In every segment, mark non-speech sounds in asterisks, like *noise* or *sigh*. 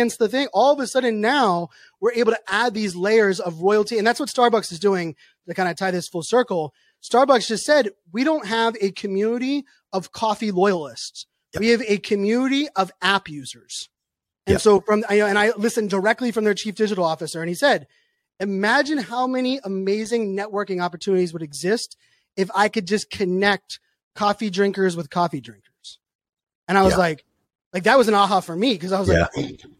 against the thing. All of a sudden now we're able to add these layers of royalty. And that's what Starbucks is doing to kind of tie this full circle. Starbucks just said, we don't have a community of coffee loyalists. Yep. We have a community of app users. And yep. so from, and I listened directly from their chief digital officer and he said, imagine how many amazing networking opportunities would exist if I could just connect coffee drinkers with coffee drinkers. And I was yeah. like, like that was an aha for me because I was yeah. like, *clears throat*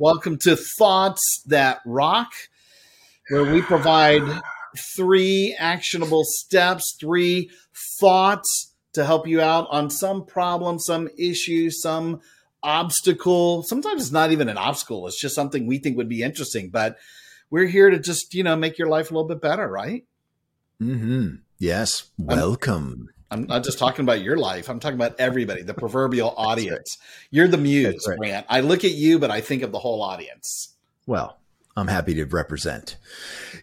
Welcome to Thoughts That Rock, where we provide three actionable steps, three thoughts to help you out on some problem, some issue, some obstacle. Sometimes it's not even an obstacle, it's just something we think would be interesting. But we're here to just, you know, make your life a little bit better, right? Mm-hmm. Yes. Welcome. I'm not just talking about your life. I'm talking about everybody, the proverbial audience. Right. You're the muse, right. Brant. I look at you, but I think of the whole audience. Well, I'm happy to represent.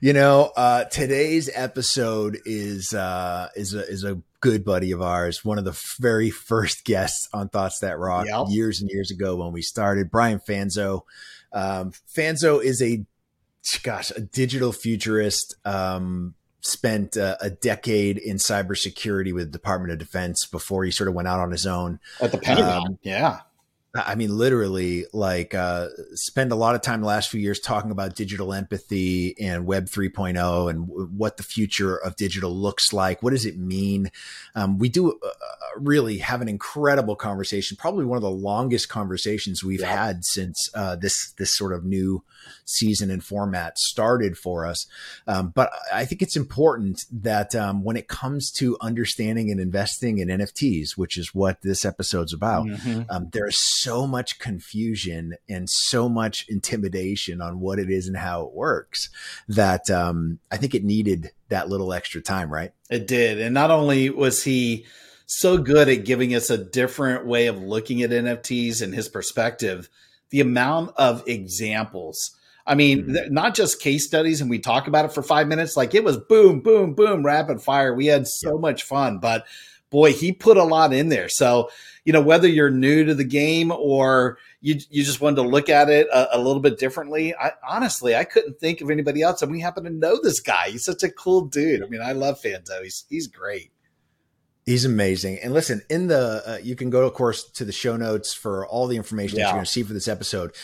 You know, uh, today's episode is uh, is a is a good buddy of ours, one of the very first guests on Thoughts That Rock yep. years and years ago when we started. Brian Fanzo. Um, Fanzo is a gosh, a digital futurist. Um, spent uh, a decade in cybersecurity with the Department of Defense before he sort of went out on his own. At the Pentagon, um, yeah. I mean, literally, like, uh, spend a lot of time the last few years talking about digital empathy and Web 3.0 and w- what the future of digital looks like. What does it mean? Um, we do uh, uh really have an incredible conversation, probably one of the longest conversations we've yeah. had since uh, this this sort of new season and format started for us. Um, but I think it's important that um, when it comes to understanding and investing in NFTs, which is what this episode's about, mm-hmm. um, there's so much confusion and so much intimidation on what it is and how it works that um, I think it needed that little extra time, right? It did. And not only was he so good at giving us a different way of looking at NFTs and his perspective, the amount of examples I mean, mm-hmm. not just case studies and we talk about it for five minutes. Like it was boom, boom, boom, rapid fire. We had so yeah. much fun, but boy, he put a lot in there. So, you know, whether you're new to the game or you, you just wanted to look at it a, a little bit differently, I honestly, I couldn't think of anybody else. And we happen to know this guy. He's such a cool dude. I mean, I love Fanzo. He's, he's great. He's amazing. And listen, in the uh, you can go of course to the show notes for all the information yeah. that you're going to see for this episode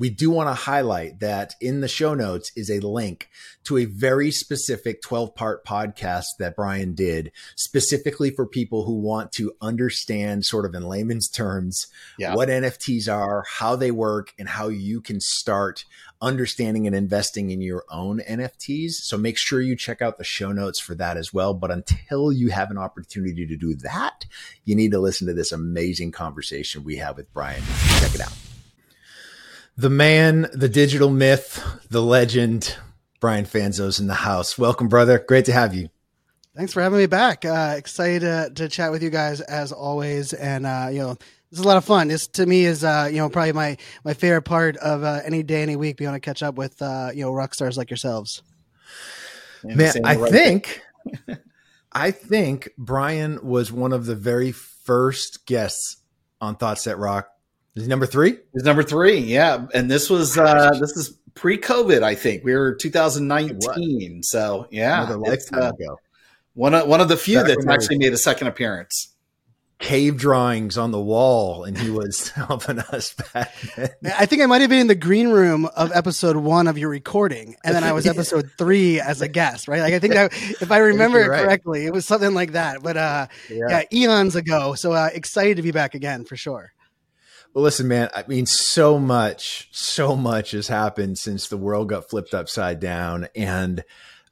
we do want to highlight that in the show notes is a link to a very specific 12 part podcast that Brian did specifically for people who want to understand sort of in layman's terms yeah. what NFTs are, how they work and how you can start understanding and investing in your own NFTs. So make sure you check out the show notes for that as well. But until you have an opportunity to do that, you need to listen to this amazing conversation we have with Brian. Check it out the man, the digital myth, the legend, Brian Fanzo's in the house. Welcome, brother. Great to have you. Thanks for having me back. Uh, excited to, to, chat with you guys as always. And, uh, you know, this is a lot of fun. This to me is, uh, you know, probably my, my favorite part of uh, any day, any week, being able to catch up with, uh, you know, rock stars like yourselves. Man, I right think, *laughs* I think Brian was one of the very first guests on Thoughts That Rock is number three? Is number three, yeah. And this was uh this is pre-COVID, I think. We were 2019. So yeah, another lifetime uh, ago. One of one of the few that's actually made a second appearance. Cave drawings on the wall, and he was *laughs* helping us back then. I think I might have been in the green room of episode one of your recording, and then I was *laughs* episode three as a guest, right? Like I think that, if I *laughs* remember it right. correctly, it was something like that. But uh, yeah, yeah eons ago. So uh, excited to be back again for sure. Well, listen, man, I mean, so much, so much has happened since the world got flipped upside down. And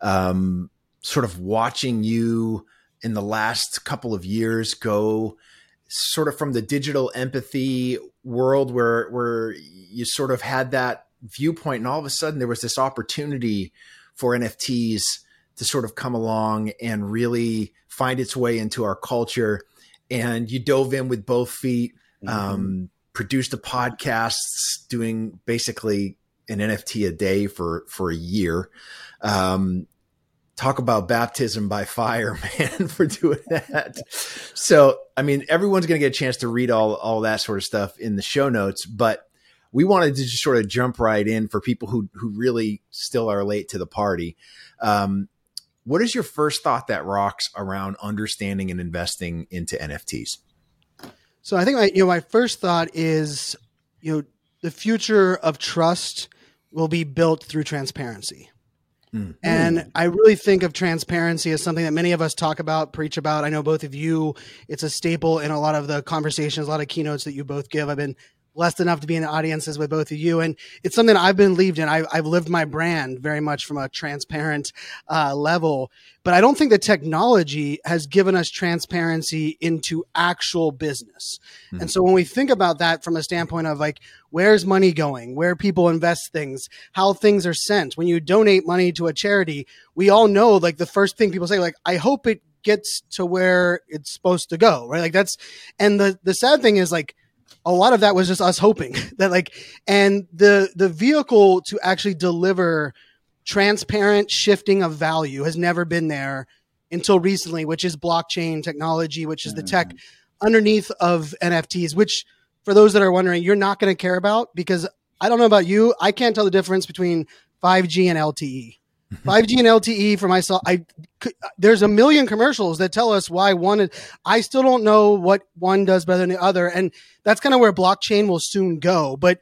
um, sort of watching you in the last couple of years go sort of from the digital empathy world where where you sort of had that viewpoint, and all of a sudden there was this opportunity for NFTs to sort of come along and really find its way into our culture. And you dove in with both feet, mm-hmm. um, produced a podcast doing basically an NFT a day for for a year. Um, talk about baptism by fire, *laughs* man, for doing that. So, I mean, everyone's going to get a chance to read all all that sort of stuff in the show notes, but we wanted to just sort of jump right in for people who who really still are late to the party. Um, what is your first thought that rocks around understanding and investing into NFTs? So I think my, you know my first thought is you know the future of trust will be built through transparency. Mm. And I really think of transparency as something that many of us talk about, preach about. I know both of you, it's a staple in a lot of the conversations, a lot of keynotes that you both give. I've been blessed enough to be in the audiences with both of you. And it's something I've been believed in. I've, I've lived my brand very much from a transparent uh, level. But I don't think the technology has given us transparency into actual business. Mm-hmm. And so when we think about that from a standpoint of like, where's money going, where people invest things, how things are sent, when you donate money to a charity, we all know like the first thing people say, like, I hope it gets to where it's supposed to go, right? Like that's, and the, the sad thing is like, a lot of that was just us hoping *laughs* that like and the the vehicle to actually deliver transparent shifting of value has never been there until recently which is blockchain technology which is the tech mm-hmm. underneath of NFTs which for those that are wondering you're not going to care about because I don't know about you I can't tell the difference between 5G and LTE 5G and LTE for myself. I there's a million commercials that tell us why one. Is, I still don't know what one does better than the other, and that's kind of where blockchain will soon go. But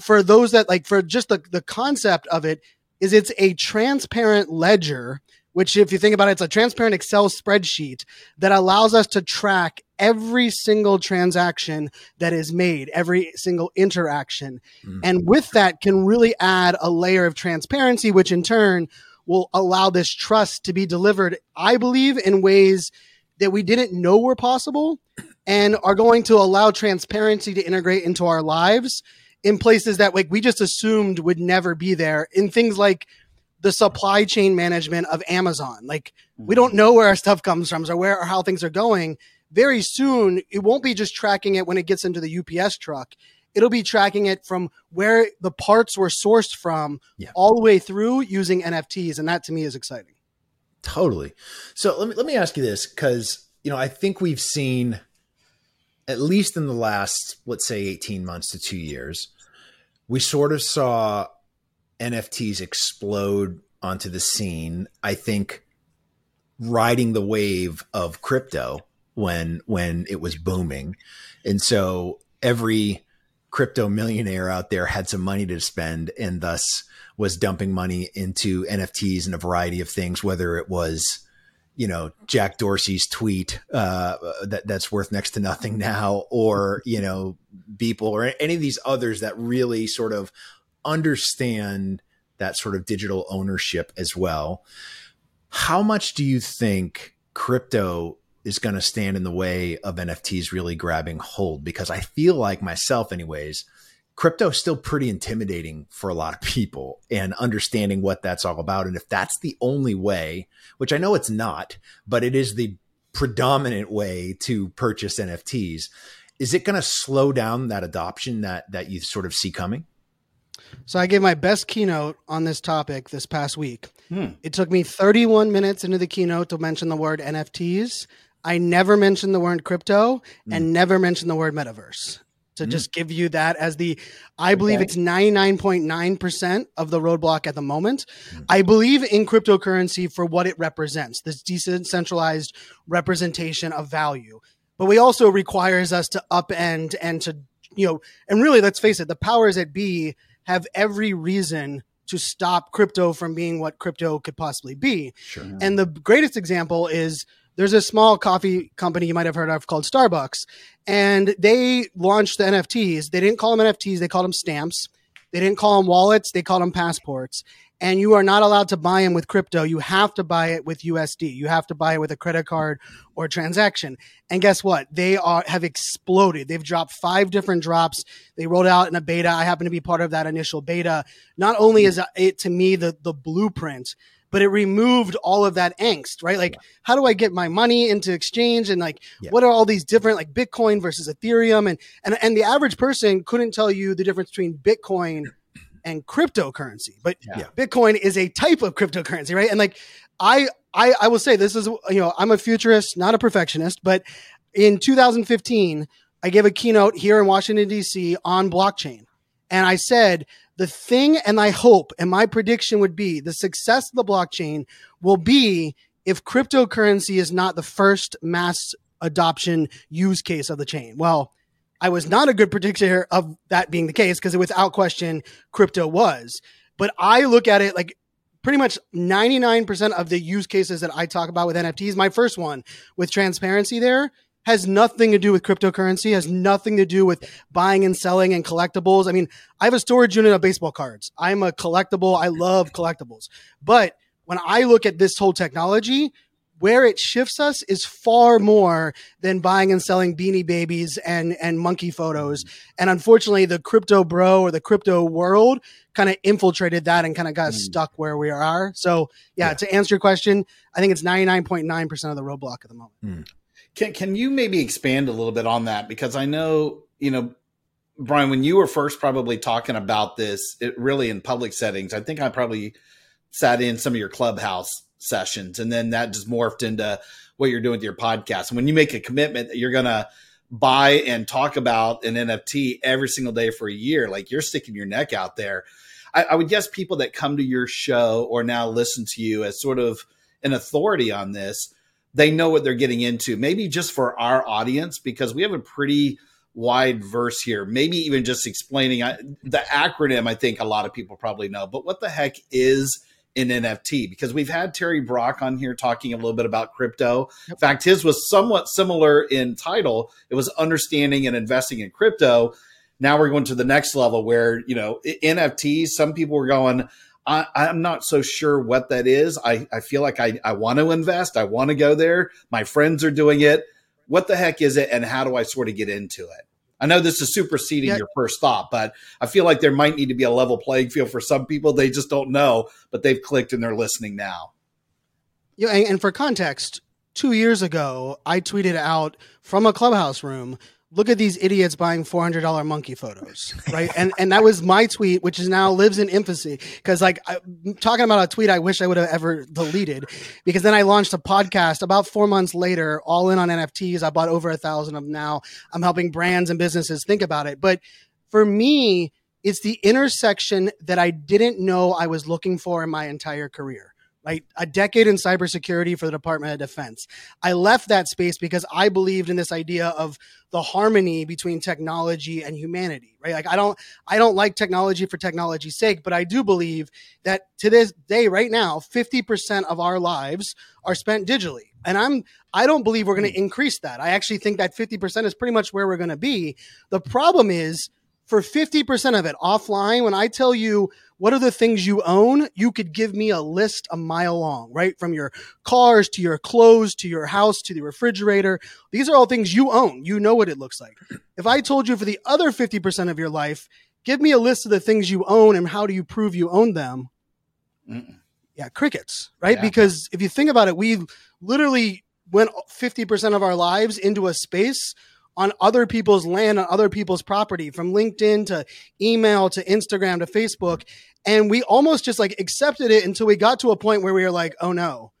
for those that like, for just the the concept of it, is it's a transparent ledger. Which, if you think about it, it's a transparent Excel spreadsheet that allows us to track every single transaction that is made, every single interaction. Mm. And with that can really add a layer of transparency, which in turn will allow this trust to be delivered, I believe, in ways that we didn't know were possible and are going to allow transparency to integrate into our lives in places that like we just assumed would never be there in things like the supply chain management of Amazon. Like we don't know where our stuff comes from or where or how things are going. Very soon, it won't be just tracking it when it gets into the UPS truck it'll be tracking it from where the parts were sourced from yeah. all the way through using NFTs. And that to me is exciting. Totally. So let me, let me ask you this because, you know, I think we've seen at least in the last, let's say 18 months to two years, we sort of saw NFTs explode onto the scene. I think riding the wave of crypto when when it was booming. And so every crypto millionaire out there had some money to spend and thus was dumping money into NFTs and a variety of things, whether it was, you know, Jack Dorsey's tweet uh, that that's worth next to nothing now, or you know, Beeple, or any of these others that really sort of understand that sort of digital ownership as well. How much do you think crypto is going to stand in the way of NFTs really grabbing hold because I feel like myself, anyways, crypto is still pretty intimidating for a lot of people and understanding what that's all about. And if that's the only way, which I know it's not, but it is the predominant way to purchase NFTs, is it going to slow down that adoption that that you sort of see coming? So I gave my best keynote on this topic this past week. Hmm. It took me 31 minutes into the keynote to mention the word NFTs. I never mentioned the word crypto mm. and never mentioned the word metaverse. To mm. just give you that as the, I believe okay. it's 99.9% of the roadblock at the moment. Mm. I believe in cryptocurrency for what it represents, this decentralized representation of value. But we also requires us to upend and to, you know, and really, let's face it, the powers that be have every reason to stop crypto from being what crypto could possibly be. Sure. And the greatest example is there's a small coffee company you might have heard of called Starbucks, and they launched the NFTs. They didn't call them NFTs; they called them stamps. They didn't call them wallets, they called them passports. And you are not allowed to buy them with crypto. You have to buy it with USD. You have to buy it with a credit card or transaction. And guess what? They are have exploded. They've dropped five different drops. They rolled out in a beta. I happen to be part of that initial beta. Not only is it to me the the blueprint but it removed all of that angst, right? Like, yeah. how do I get my money into exchange? And like, yeah. what are all these different, like Bitcoin versus Ethereum? And, and, and the average person couldn't tell you the difference between Bitcoin and cryptocurrency, but yeah. Bitcoin is a type of cryptocurrency, right? And like, I, I, I will say this is, you know, I'm a futurist, not a perfectionist, but in 2015, I gave a keynote here in Washington, DC on blockchain. And I said, the thing, and I hope, and my prediction would be the success of the blockchain will be if cryptocurrency is not the first mass adoption use case of the chain. Well, I was not a good predictor of that being the case because without question, crypto was. But I look at it like pretty much 99% of the use cases that I talk about with NFTs, my first one with transparency there has nothing to do with cryptocurrency, has nothing to do with buying and selling and collectibles. I mean, I have a storage unit of baseball cards. I'm a collectible. I love collectibles. But when I look at this whole technology, where it shifts us is far more than buying and selling beanie babies and and monkey photos. And unfortunately, the crypto bro or the crypto world kind of infiltrated that and kind of got mm. stuck where we are. So yeah, yeah, to answer your question, I think it's 99.9% of the roadblock at the moment. Mm. Can can you maybe expand a little bit on that? Because I know, you know, Brian, when you were first probably talking about this, it really in public settings, I think I probably sat in some of your clubhouse sessions, and then that just morphed into what you're doing with your podcast. And when you make a commitment that you're gonna buy and talk about an NFT every single day for a year, like you're sticking your neck out there. I, I would guess people that come to your show or now listen to you as sort of an authority on this they know what they're getting into. Maybe just for our audience, because we have a pretty wide verse here. Maybe even just explaining I, the acronym. I think a lot of people probably know, but what the heck is an NFT? Because we've had Terry Brock on here talking a little bit about crypto. In fact, his was somewhat similar in title. It was understanding and investing in crypto. Now we're going to the next level where you know NFTs. Some people were going I, am not so sure what that is. I, I feel like I, I want to invest. I want to go there. My friends are doing it. What the heck is it? And how do I sort of get into it? I know this is superseding yeah. your first thought, but I feel like there might need to be a level playing field for some people. They just don't know, but they've clicked and they're listening now. Yeah, and for context, two years ago, I tweeted out from a clubhouse room look at these idiots buying $400 monkey photos right? And and that was my tweet which is now lives in infancy because like I, talking about a tweet i wish i would have ever deleted because then i launched a podcast about four months later all in on nfts i bought over a thousand of them now. I'm helping brands and businesses think about it. But for me it's the intersection that i didn't know i was looking for in my entire career A decade in cybersecurity for the Department of Defense. I left that space because I believed in this idea of the harmony between technology and humanity, right? Like I don't I don't like technology for technology's sake, but I do believe that to this day right now, 50% of our lives are spent digitally. And I'm I don't believe we're going to hmm. increase that. I actually think that 50% is pretty much where we're going to be. The problem is for 50% of it offline, when I tell you what are the things you own, you could give me a list a mile long, right? From your cars to your clothes to your house to the refrigerator. These are all things you own. You know what it looks like. If I told you for the other 50% of your life, give me a list of the things you own and how do you prove you own them? Mm-mm. Yeah, crickets, right? Yeah. Because if you think about it, we literally went 50% of our lives into a space on other people's land, on other people's property, from LinkedIn to email to Instagram to Facebook. And we almost just like accepted it until we got to a point where we were like, oh no,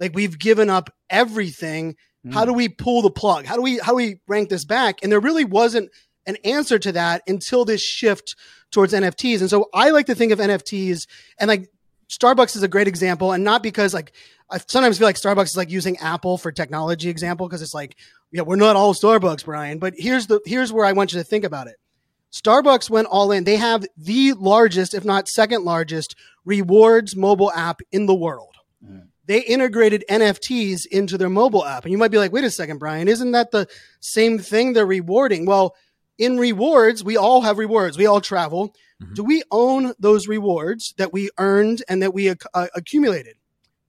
like we've given up everything. Mm. How do we pull the plug? How do we how do we rank this back? And there really wasn't an answer to that until this shift towards NFTs. And so I like to think of NFTs and like Starbucks is a great example, and not because like I sometimes feel like Starbucks is like using Apple for technology example because it's like yeah, we're not all Starbucks, Brian. But here's the here's where I want you to think about it. Starbucks went all in. They have the largest, if not second largest, rewards mobile app in the world. Mm. They integrated NFTs into their mobile app. And you might be like, wait a second, Brian, isn't that the same thing they're rewarding? Well, in rewards, we all have rewards. We all travel. Mm-hmm. Do we own those rewards that we earned and that we uh, accumulated?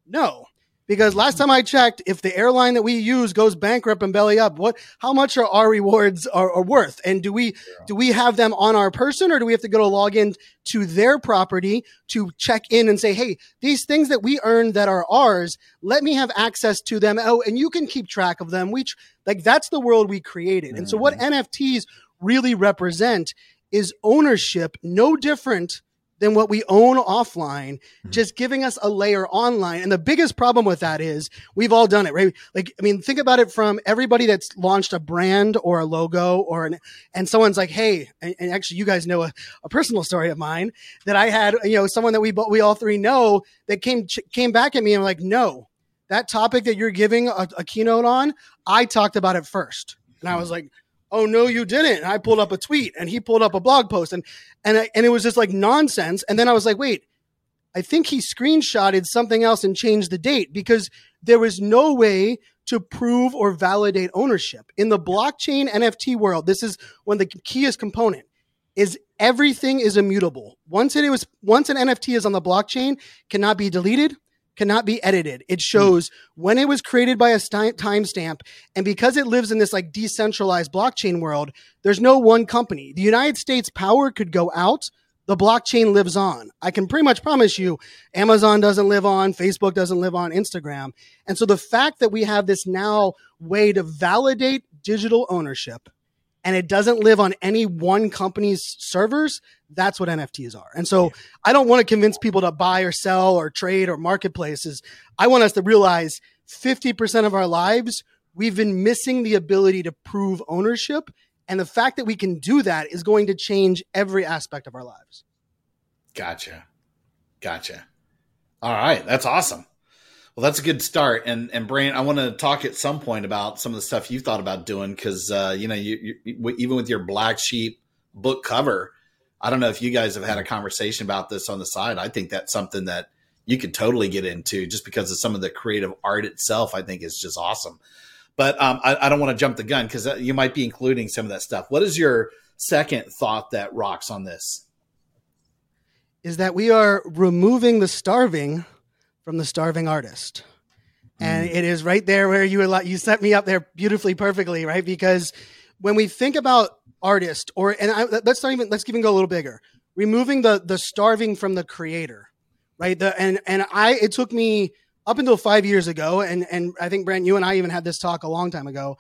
No. Because last time I checked, if the airline that we use goes bankrupt and belly up, what how much are our rewards are, are worth? And do we yeah. do we have them on our person or do we have to go to log in to their property to check in and say, hey, these things that we earned that are ours, let me have access to them. Oh, and you can keep track of them. We like that's the world we created. Mm-hmm. And so what mm-hmm. NFTs really represent is ownership, no different than what we own offline, mm-hmm. just giving us a layer online. And the biggest problem with that is we've all done it, right? Like, I mean, think about it from everybody that's launched a brand or a logo or an, and someone's like, Hey, and, and actually you guys know a, a, personal story of mine that I had, you know, someone that we, we all three know that came, came back at me and like, no, that topic that you're giving a, a keynote on, I talked about it first. And I was like, oh no you didn't. And i pulled up a tweet and he pulled up a blog post and and I, and it was just like nonsense. And then i was like wait i think he screenshotted something else and changed the date because there was no way to prove or validate ownership. In the blockchain nft world this is one of the keyest component is everything is immutable. Once it was once an nft is on the blockchain cannot be deleted cannot be edited. It shows mm. when it was created by a st- timestamp. And because it lives in this like decentralized blockchain world, there's no one company. The United States power could go out. The blockchain lives on. I can pretty much promise you Amazon doesn't live on, Facebook doesn't live on, Instagram. And so the fact that we have this now way to validate digital ownership and it doesn't live on any one company's servers, that's what NFTs are. And so yeah. I don't want to convince people to buy or sell or trade or marketplaces. I want us to realize 50% of our lives, we've been missing the ability to prove ownership. And the fact that we can do that is going to change every aspect of our lives. Gotcha. Gotcha. All right. That's awesome. Well, that's a good start. And and Brian, I want to talk at some point about some of the stuff you thought about doing because uh, you know you, you, even with your Black Sheep book cover, I don't know if you guys have had a conversation about this on the side. I think that's something that you could totally get into just because of some of the creative art itself. I think is just awesome. But um, I, I, don't want to jump the gun because uh, you might be including some of that stuff. What is your second thought that rocks on this? Is that we are removing the starving from the starving artist. And mm. it is right there where you you set me up there beautifully, perfectly, right? Because when we think about artist, or and I, let's not even let's even go a little bigger, removing the the starving from the creator, right? The and and I it took me up until five years ago, and and I think Brant, you and I even had this talk a long time ago.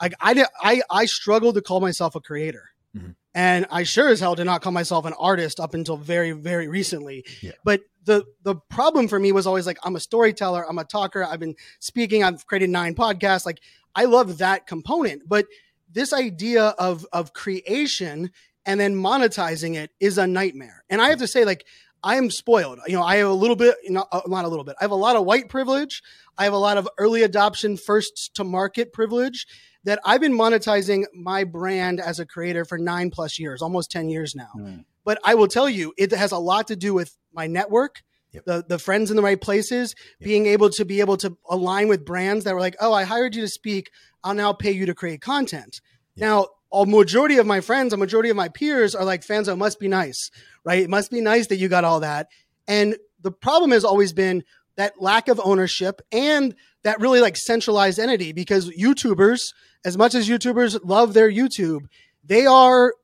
Like I I I struggled to call myself a creator. Mm-hmm. And I sure as hell did not call myself an artist up until very, very recently. Yeah. But the the problem for me was always like I'm a storyteller, I'm a talker, I've been speaking, I've created nine podcasts. Like I love that component. But this idea of of creation and then monetizing it is a nightmare. And I have to say, like, I am spoiled. You know, I have a little bit, not, uh, not a little bit. I have a lot of white privilege. I have a lot of early adoption, first to market privilege that I've been monetizing my brand as a creator for nine plus years, almost 10 years now. Mm. But I will tell you, it has a lot to do with my network, yep. the, the friends in the right places, yep. being able to be able to align with brands that were like, oh, I hired you to speak. I'll now pay you to create content. Yep. Now, a majority of my friends, a majority of my peers are like, fans, it must be nice, right? It must be nice that you got all that. And the problem has always been that lack of ownership and that really like centralized entity because YouTubers, as much as YouTubers love their YouTube, they are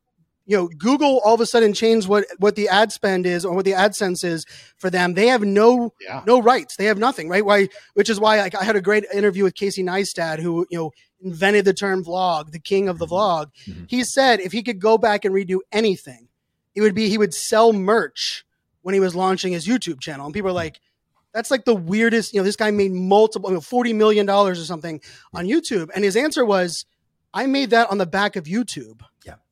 you know google all of a sudden changed what what the ad spend is or what the adsense is for them they have no yeah. no rights they have nothing right why which is why like, i had a great interview with casey neistat who you know invented the term vlog the king of the mm-hmm. vlog mm-hmm. he said if he could go back and redo anything it would be he would sell merch when he was launching his youtube channel and people are like that's like the weirdest. You know, this guy made multiple, you know, forty million dollars or something on YouTube, and his answer was, "I made that on the back of YouTube.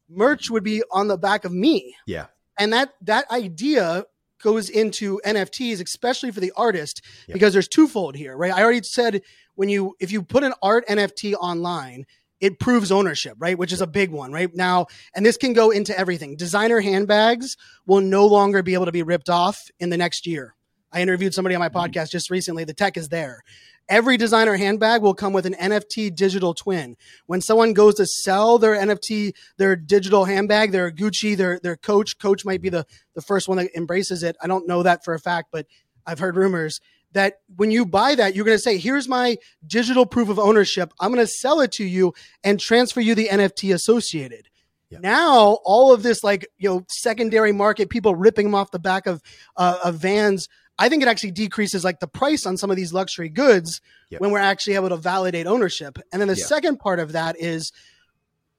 Merch would be on the back of me. Yeah, and that that idea goes into NFTs, especially for the artist, yep. because there's twofold here, right? I already said when you if you put an art NFT online, it proves ownership, right? Which is a big one, right? Now, and this can go into everything. Designer handbags will no longer be able to be ripped off in the next year. I interviewed somebody on my mm-hmm. podcast just recently. The tech is there. Every designer handbag will come with an NFT digital twin. When someone goes to sell their NFT, their digital handbag, their Gucci, their their Coach, Coach might be the the first one that embraces it. I don't know that for a fact, but I've heard rumors that when you buy that, you're going to say, here's my digital proof of ownership. I'm going to sell it to you and transfer you the NFT associated. Now, all of this, like, you know, secondary market, people ripping them off the back of, uh, of vans. I think it actually decreases like the price on some of these luxury goods yep. when we're actually able to validate ownership. And then the yep. second part of that is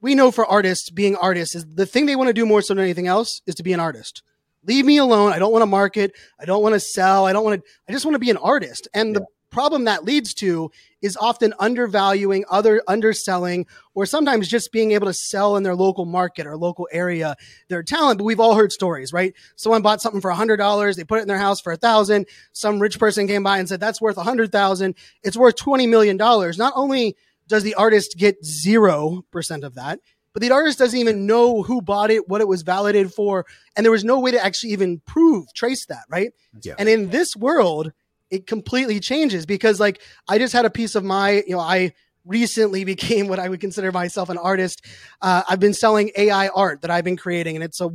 we know for artists being artists is the thing they want to do more so than anything else is to be an artist. Leave me alone. I don't want to market. I don't want to sell. I don't want to, I just want to be an artist. And yeah. the problem that leads to is often undervaluing, other underselling, or sometimes just being able to sell in their local market or local area their talent. But we've all heard stories, right? Someone bought something for a hundred dollars, they put it in their house for a thousand. Some rich person came by and said that's worth a hundred thousand. It's worth twenty million dollars. Not only does the artist get zero percent of that, but the artist doesn't even know who bought it, what it was validated for, and there was no way to actually even prove, trace that, right? Yeah. And in this world, it completely changes because, like, I just had a piece of my, you know, I recently *laughs* became what I would consider myself an artist. Uh, I've been selling AI art that I've been creating, and it's a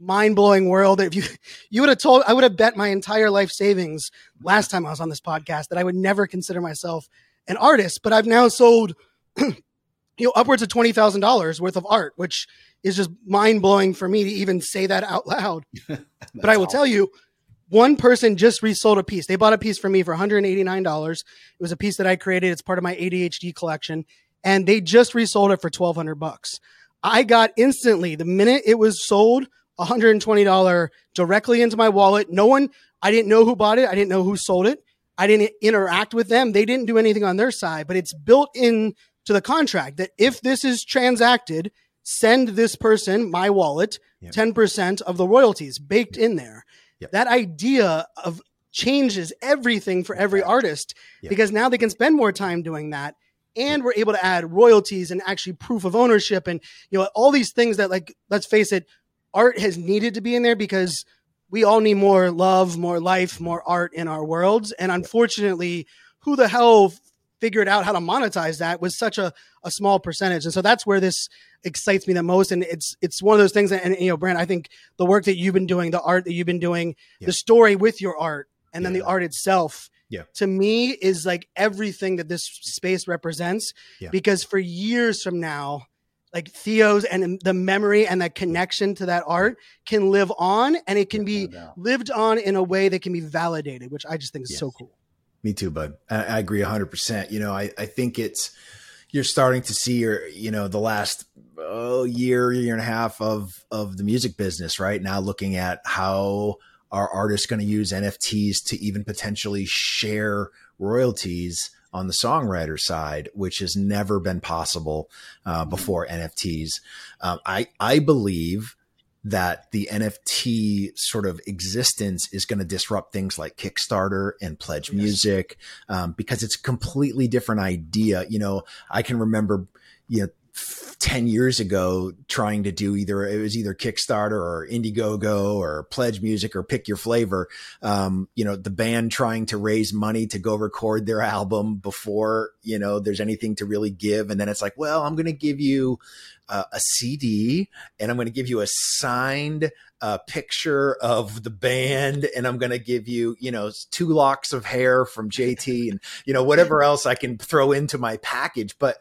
mind blowing world. If you *laughs* you would have told, I would have bet my entire life savings last time I was on this podcast that I would never consider myself an artist. But I've now sold *clears throat* you know, upwards of twenty thousand dollars worth of art, which is just mind blowing for me to even say that out loud. *laughs* but I will awesome. tell you, one person just resold a piece. They bought a piece from me for one hundred eighty nine dollars. It was a piece that I created. It's part of my ADHD collection, and they just resold it for twelve hundred bucks. I got instantly the minute it was sold. $120 directly into my wallet. No one, I didn't know who bought it. I didn't know who sold it. I didn't interact with them. They didn't do anything on their side, but it's built in to the contract that if this is transacted, send this person my wallet yep. 10% of the royalties baked in there. Yep. That idea of changes everything for every artist yep. because now they can spend more time doing that and we're able to add royalties and actually proof of ownership and you know all these things that like let's face it art has needed to be in there because we all need more love more life more art in our worlds and unfortunately who the hell figured out how to monetize that was such a, a small percentage. And so that's where this excites me the most. And it's, it's one of those things that, and, you know, Brant, I think the work that you've been doing, the art that you've been doing, yeah. the story with your art, and then yeah. the art itself, yeah. to me is like everything that this space represents. Yeah. Because for years from now, like Theo's and the memory and that connection to that art can live on and it can be lived on in a way that can be validated, which I just think is yes. so cool. Me too, bud. I, I agree hundred percent. You know, I, I think it's, you're starting to see your, you know, the last oh, year, year and a half of, of the music business right now, looking at how are artists going to use NFTs to even potentially share royalties on the songwriter side, which has never been possible uh, before NFTs. Um, I I believe that the NFT sort of existence is going to disrupt things like Kickstarter and Pledge yes. Music um, because it's a completely different idea. You know, I can remember, you know, 10 years ago trying to do either it was either Kickstarter or Indiegogo or Pledge Music or pick your flavor. Um, you know, the band trying to raise money to go record their album before, you know, there's anything to really give. And then it's like, well, I'm going to give you uh, a CD and I'm going to give you a signed uh, picture of the band and I'm going to give you, you know, two locks of hair from JT and, you know, whatever else I can throw into my package. But,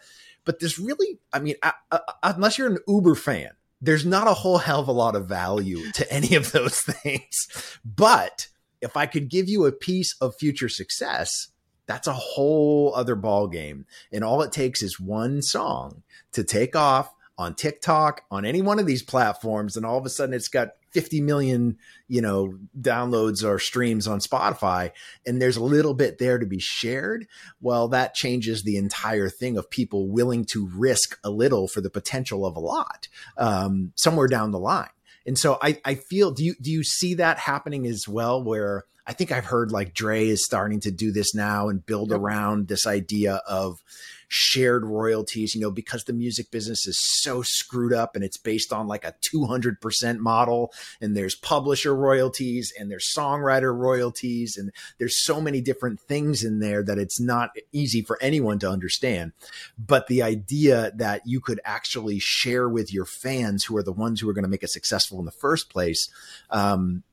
but there's really, I mean, I, I, unless you're an Uber fan, there's not a whole hell of a lot of value to *laughs* any of those things. But if I could give you a piece of future success, that's a whole other ball game. And all it takes is one song to take off on TikTok, on any one of these platforms, and all of a sudden it's got 50 million, you know, downloads or streams on Spotify, and there's a little bit there to be shared. Well, that changes the entire thing of people willing to risk a little for the potential of a lot um, somewhere down the line. And so I, I feel, do you, do you see that happening as well? Where I think I've heard like Dre is starting to do this now and build yep. around this idea of shared royalties, you know, because the music business is so screwed up and it's based on like a 200% model and there's publisher royalties and there's songwriter royalties and there's so many different things in there that it's not easy for anyone to understand. But the idea that you could actually share with your fans who are the ones who are going to make it successful in the first place, um,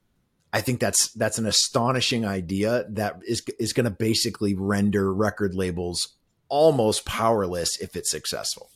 I think that's that's an astonishing idea that is is going to basically render record labels almost powerless if it's successful.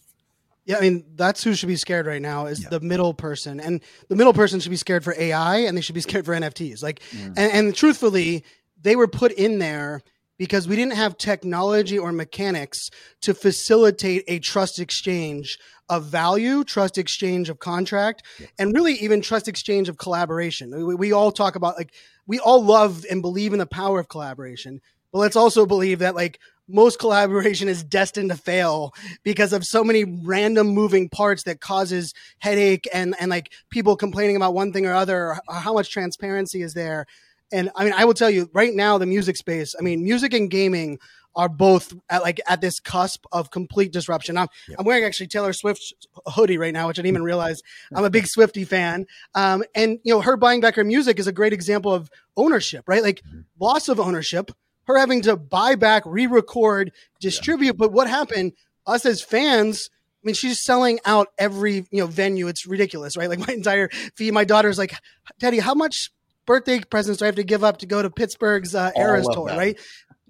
Yeah, I mean that's who should be scared right now is yeah. the middle person, and the middle person should be scared for AI, and they should be scared for NFTs. Like, mm. and, and truthfully, they were put in there because we didn't have technology or mechanics to facilitate a trust exchange of value, trust exchange of contract, and really even trust exchange of collaboration. We, we, all talk about like we all love and believe in the power of collaboration, but let's also believe that like most collaboration is destined to fail because of so many random moving parts that causes headache and and like people complaining about one thing or other or how much transparency is there. And I mean, I will tell you right now, the music space. I mean, music and gaming are both at like at this cusp of complete disruption. I'm. I'm wearing actually Taylor Swift's hoodie right now, which I didn't even realize I'm a big *laughs* Swifty fan. Um, and you know, her buying back her music is a great example of ownership, right? Like mm-hmm. loss of ownership, her having to buy back, re-record, distribute. Yeah. But what happened? Us as fans, I mean, she's selling out every you know venue. It's ridiculous, right? Like my entire fee. My daughter's like, Daddy, how much birthday presents do I have to give up to go to Pittsburgh's uh, Eras tour, right?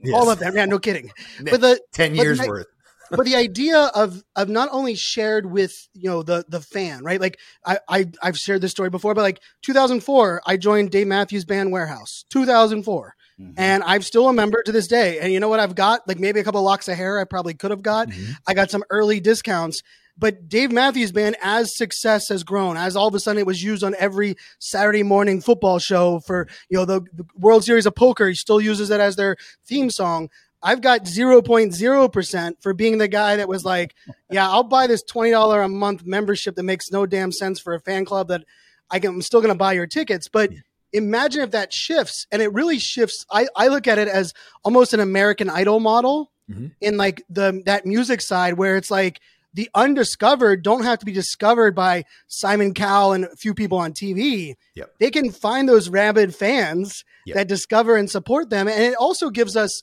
Yes. All of them. Yeah, no kidding. *laughs* But the 10 years the, worth. *laughs* but the idea of of not only shared with you know the the fan right like I, I i've shared this story before but like 2004 i joined dave matthews band warehouse 2004 mm-hmm. and i'm still a member to this day and you know what i've got like maybe a couple locks of hair i probably could have got mm-hmm. i got some early discounts but Dave Matthews Band, as success has grown, as all of a sudden it was used on every Saturday morning football show for you know the, the World Series of Poker, he still uses it as their theme song. I've got 0.0% for being the guy that was like, yeah, I'll buy this $20 a month membership that makes no damn sense for a fan club that I can, I'm still going to buy your tickets. But imagine if that shifts and it really shifts. I, I look at it as almost an American Idol model mm-hmm. in like the, that music side where it's like, the undiscovered don't have to be discovered by Simon Cowell and a few people on TV. Yep. They can find those rabid fans yep. that discover and support them. And it also gives us,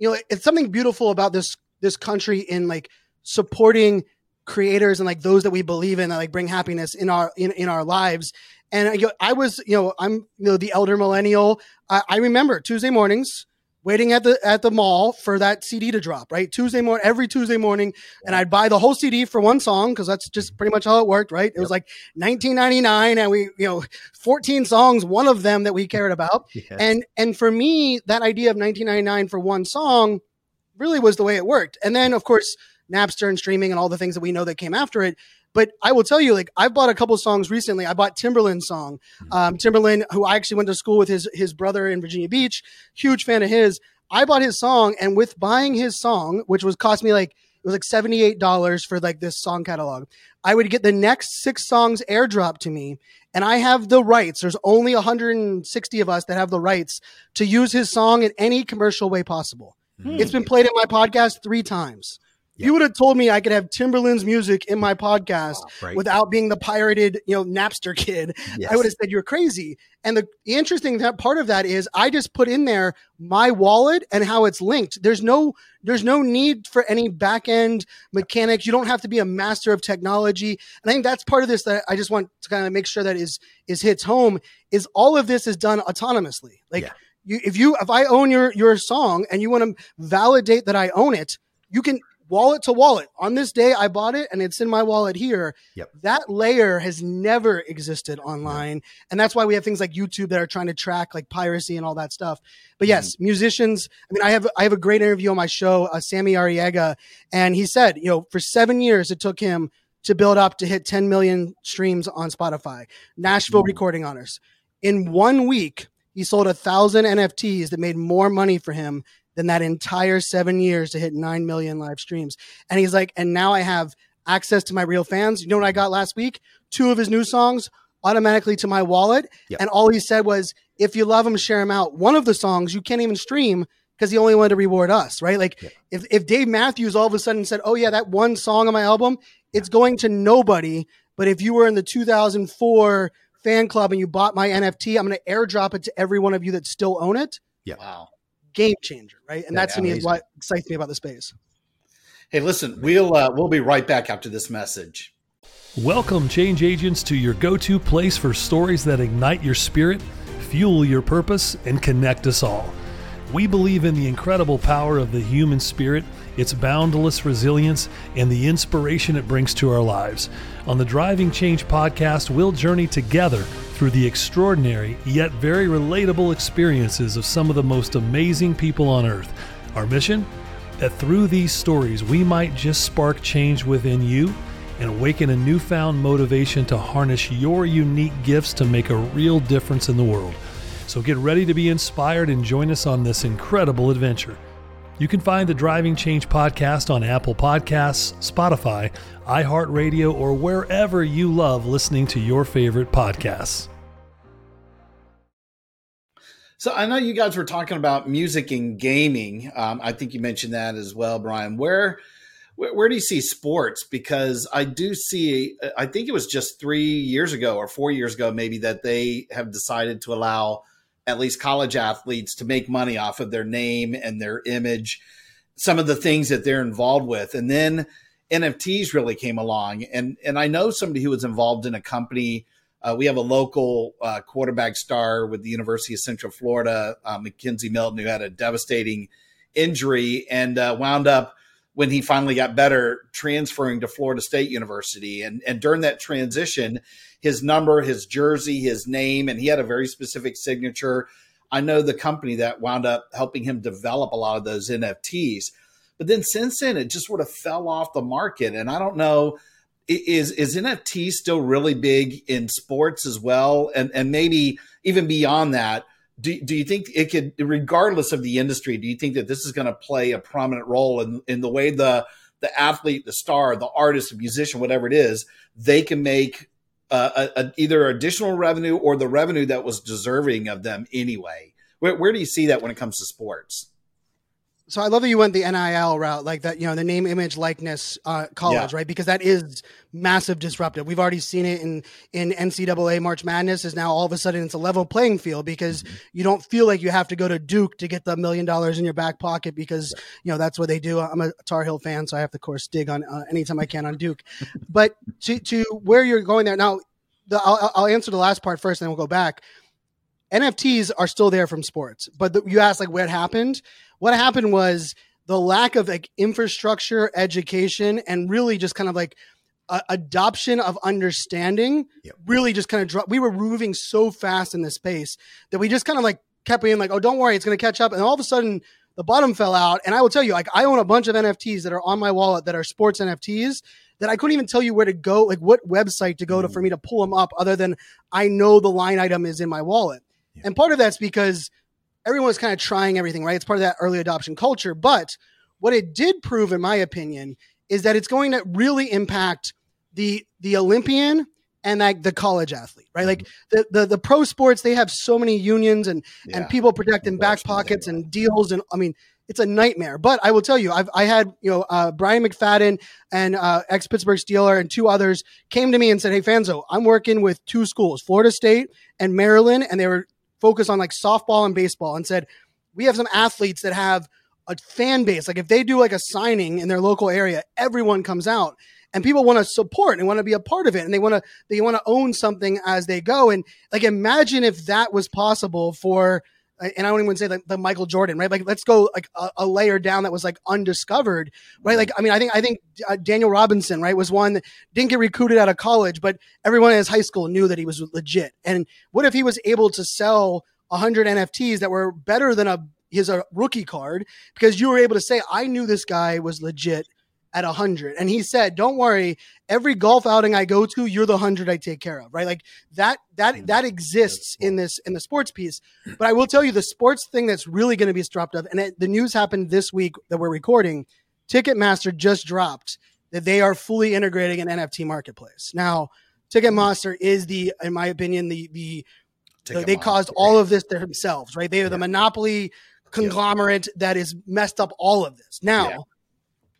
you know, it's something beautiful about this this country in like supporting creators and like those that we believe in that like bring happiness in our in, in our lives. And you know, I was, you know, I'm you know the elder millennial. I, I remember Tuesday mornings waiting at the at the mall for that CD to drop, right? Tuesday morning, every Tuesday morning, and I'd buy the whole CD for one song because that's just pretty much how it worked, right? It yep. was like 1999, and we, you know, 14 songs, one of them that we cared about, *laughs* yes. and and for me, that idea of 1999 for one song really was the way it worked. And then, of course, Napster and streaming and all the things that we know that came after it. But I will tell you, like I've bought a couple songs recently. I bought Timbaland's song. Mm-hmm. Um, Timbaland, who I actually went to school with his his brother in Virginia Beach, huge fan of his. I bought his song, and with buying his song, which was cost me like it was like seventy eight dollars for like this song catalog, I would get the next six songs airdropped to me, and I have the rights. There's only 160 of us that have the rights to use his song in any commercial way possible. Hmm. It's been played in my podcast three times. Yep. You would have told me I could have Timbaland's music in my podcast right. without being the pirated, you know, Napster kid. Yes. I would have said you're crazy. And the, the interesting that part of that is I just put in there my wallet and how it's linked. There's no there's no need for any back end mechanics. You don't have to be a master of technology. And I think that's part of this that I just want to kind of make sure that is is hits home is all of this is done autonomously. Like yeah. you, if you if I own your your song and you want to validate that I own it, you can wallet to wallet. On this day, I bought it and it's in my wallet here. Yep. That layer has never existed online. And that's why we have things like YouTube that are trying to track like piracy and all that stuff. But yes, mm-hmm. musicians, I mean, I have, I have a great interview on my show, uh, Sammy Arriaga, and he said, you know, for seven years, it took him to build up to hit 10 million streams on Spotify, Nashville mm-hmm. recording honors. In one week, he sold a thousand NFTs that made more money for him than that entire seven years to hit 9 million live streams. And he's like, and now I have access to my real fans. You know what I got last week? Two of his new songs automatically to my wallet. Yep. And all he said was, if you love them, share them out. One of the songs you can't even stream because he only wanted to reward us, right? Like yeah. if, if Dave Matthews all of a sudden said, Oh yeah, that one song on my album, it's going to nobody. But if you were in the 2004 fan club and you bought my NFT, I'm going to airdrop it to every one of you that still own it. Yeah. Wow. Game changer, right? And yeah, that to me is what excites me about the space. Hey, listen, we'll uh, we'll be right back after this message. Welcome, change agents, to your go-to place for stories that ignite your spirit, fuel your purpose, and connect us all. We believe in the incredible power of the human spirit, its boundless resilience, and the inspiration it brings to our lives. On the Driving Change podcast, we'll journey together through the extraordinary yet very relatable experiences of some of the most amazing people on earth. Our mission? That through these stories, we might just spark change within you and awaken a newfound motivation to harness your unique gifts to make a real difference in the world. So get ready to be inspired and join us on this incredible adventure. You can find the Driving Change podcast on Apple Podcasts, Spotify, iHeartRadio, or wherever you love listening to your favorite podcasts. So I know you guys were talking about music and gaming. Um, I think you mentioned that as well, Brian. Where, where, where do you see sports? Because I do see. I think it was just three years ago or four years ago, maybe that they have decided to allow at least college athletes to make money off of their name and their image, some of the things that they're involved with. And then NFTs really came along. And, and I know somebody who was involved in a company. Uh, we have a local uh, quarterback star with the University of Central Florida, uh, McKenzie Milton, who had a devastating injury and uh, wound up when he finally got better transferring to Florida State University. And, and during that transition, his number, his jersey, his name, and he had a very specific signature. I know the company that wound up helping him develop a lot of those NFTs. But then since then, it just sort of fell off the market. And I don't know, is is NFT still really big in sports as well? And and maybe even beyond that, do, do you think it could, regardless of the industry, do you think that this is going to play a prominent role in, in the way the the athlete, the star, the artist, the musician, whatever it is, they can make uh, a, a, either additional revenue or the revenue that was deserving of them anyway. Where, where do you see that when it comes to sports? So I love that you went the NIL route, like that, you know, the name, image, likeness uh, college, yeah. right? Because that is massive disruptive. We've already seen it in in NCAA March Madness. Is now all of a sudden it's a level playing field because mm-hmm. you don't feel like you have to go to Duke to get the million dollars in your back pocket because you know that's what they do. I'm a Tar Heel fan, so I have to, of course, dig on uh, anytime I can on Duke. but to to where you're going there now, the, I'll, I'll answer the last part first, and then we'll go back. NFTs are still there from sports, but the, you asked like what happened. What happened was the lack of like infrastructure, education, and really just kind of like adoption of understanding. Yep. Really, just kind of dropped. We were moving so fast in this space that we just kind of like kept being like, "Oh, don't worry, it's going to catch up." And all of a sudden, the bottom fell out. And I will tell you, like, I own a bunch of NFTs that are on my wallet that are sports NFTs that I couldn't even tell you where to go, like what website to go to for mm-hmm. me to pull them up, other than I know the line item is in my wallet. Yeah. And part of that's because everyone's kind of trying everything, right? It's part of that early adoption culture. But what it did prove, in my opinion, is that it's going to really impact the the Olympian and like the college athlete, right? Like mm-hmm. the, the the pro sports, they have so many unions and yeah. and people protecting back pockets and deals, and I mean, it's a nightmare. But I will tell you, I've I had you know uh, Bryant McFadden and uh, ex Pittsburgh Steeler and two others came to me and said, "Hey, Fanzo, I'm working with two schools, Florida State and Maryland, and they were focused on like softball and baseball and said, we have some athletes that have a fan base. Like if they do like a signing in their local area, everyone comes out and people want to support and want to be a part of it and they want to they want to own something as they go and like imagine if that was possible for and I don't even say like the Michael Jordan, right? Like let's go like a, a, layer down that was like undiscovered, right? Like I mean, I think I think uh, Daniel Robinson, right, was one that didn't get recruited out of college, but everyone in his high school knew that he was legit. And what if he was able to sell 100 NFTs that were better than a his a rookie card because you were able to say I knew this guy was legit at 100 and he said don't worry every golf outing i go to you're the 100 i take care of right? Like that that that exists in this in the sports piece. But i will tell you the sports thing that's really going to be disruptive and it, the news happened this week that we're recording ticketmaster just dropped that they are fully integrating an nft marketplace. Now ticketmaster is the in my opinion the the, the they caused all of this themselves right? They are the monopoly conglomerate yeah. that is messed up all of this. Now, yeah.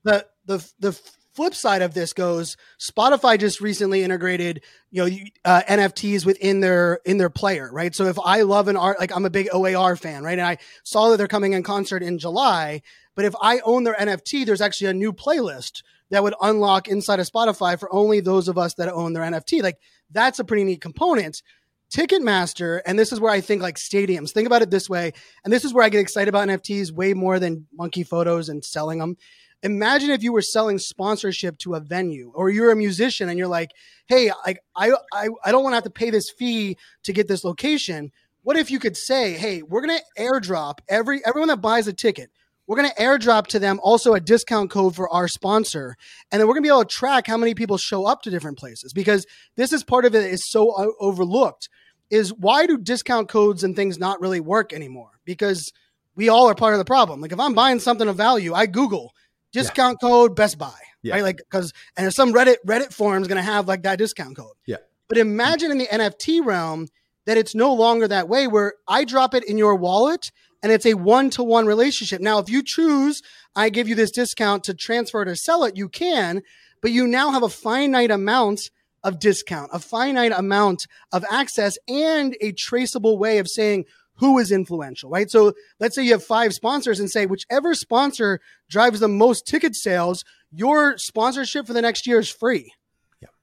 the the the flip side of this goes spotify just recently integrated you know uh, nfts within their in their player right? So if i love an art like i'm a big oar fan right? And i saw that they're coming in concert in july but if i own their nft there's actually a new playlist that would unlock inside of spotify for only those of us that own their nft like that's a pretty neat component. Ticketmaster, and this is where I think like stadiums, think about it this way. And this is where I get excited about NFTs way more than monkey photos and selling them imagine if you were selling sponsorship to a venue or you're a musician and you're like hey I, I i don't want to have to pay this fee to get this location. What if you could say hey we're going to airdrop every everyone that buys a ticket we're going to airdrop to them also a discount code for our sponsor and then we're going to be able to track how many people show up to different places because this is part of it is so overlooked is why do discount codes and things not really work anymore? Because we all are part of the problem. Like if i'm buying something of value i google discount yeah. code Best Buy, yeah. right? Like because and there's some Reddit Reddit forum is going to have like that discount code. Yeah. But imagine in the NFT realm that it's no longer that way, where I drop it in your wallet and it's a one to one relationship. Now, if you choose, I give you this discount to transfer to sell it, you can, but you now have a finite amount of discount, a finite amount of access, and a traceable way of saying who is influential, right? So let's say you have five sponsors and say whichever sponsor drives the most ticket sales, your sponsorship for the next year is free